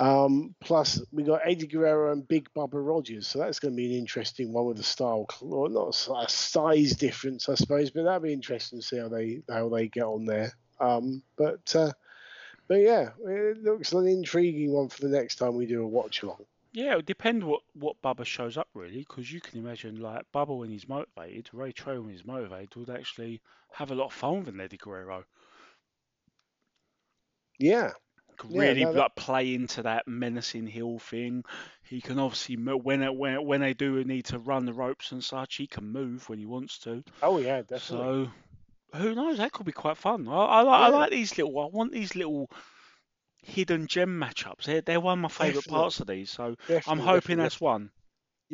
Um, plus, we got Eddie Guerrero and Big Bubba Rogers, so that's going to be an interesting one with a style, or not a size difference, I suppose, but that'd be interesting to see how they how they get on there. Um, but uh, but yeah, it looks an intriguing one for the next time we do a watch along. Yeah, it would depend what what Bubba shows up really, because you can imagine like Bubba when he's motivated, Ray Traylor when he's motivated would actually have a lot of fun with Eddie Guerrero. Yeah, Could Yeah, really no, that- like play into that menacing heel thing. He can obviously when it, when when they do need to run the ropes and such, he can move when he wants to. oh yeah, definitely. So who knows? That could be quite fun. I, I, like I like these little. I want these little hidden gem matchups. They're they're one of my favourite parts of these. So I'm hoping definitely, that's one.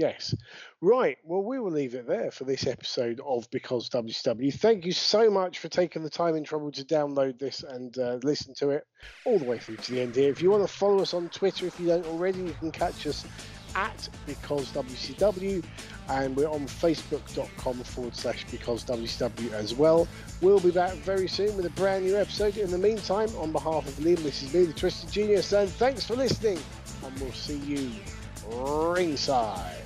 Yes. Right. Well, we will leave it there for this episode of Because WCW. Thank you so much for taking the time and trouble to download this and uh, listen to it all the way through to the end here. If you want to follow us on Twitter, if you don't already, you can catch us at Because WCW and we're on facebook.com forward slash Because WCW as well. We'll be back very soon with a brand new episode. In the meantime, on behalf of Liam, this is me, the Twisted Genius, and thanks for listening. And we'll see you ringside.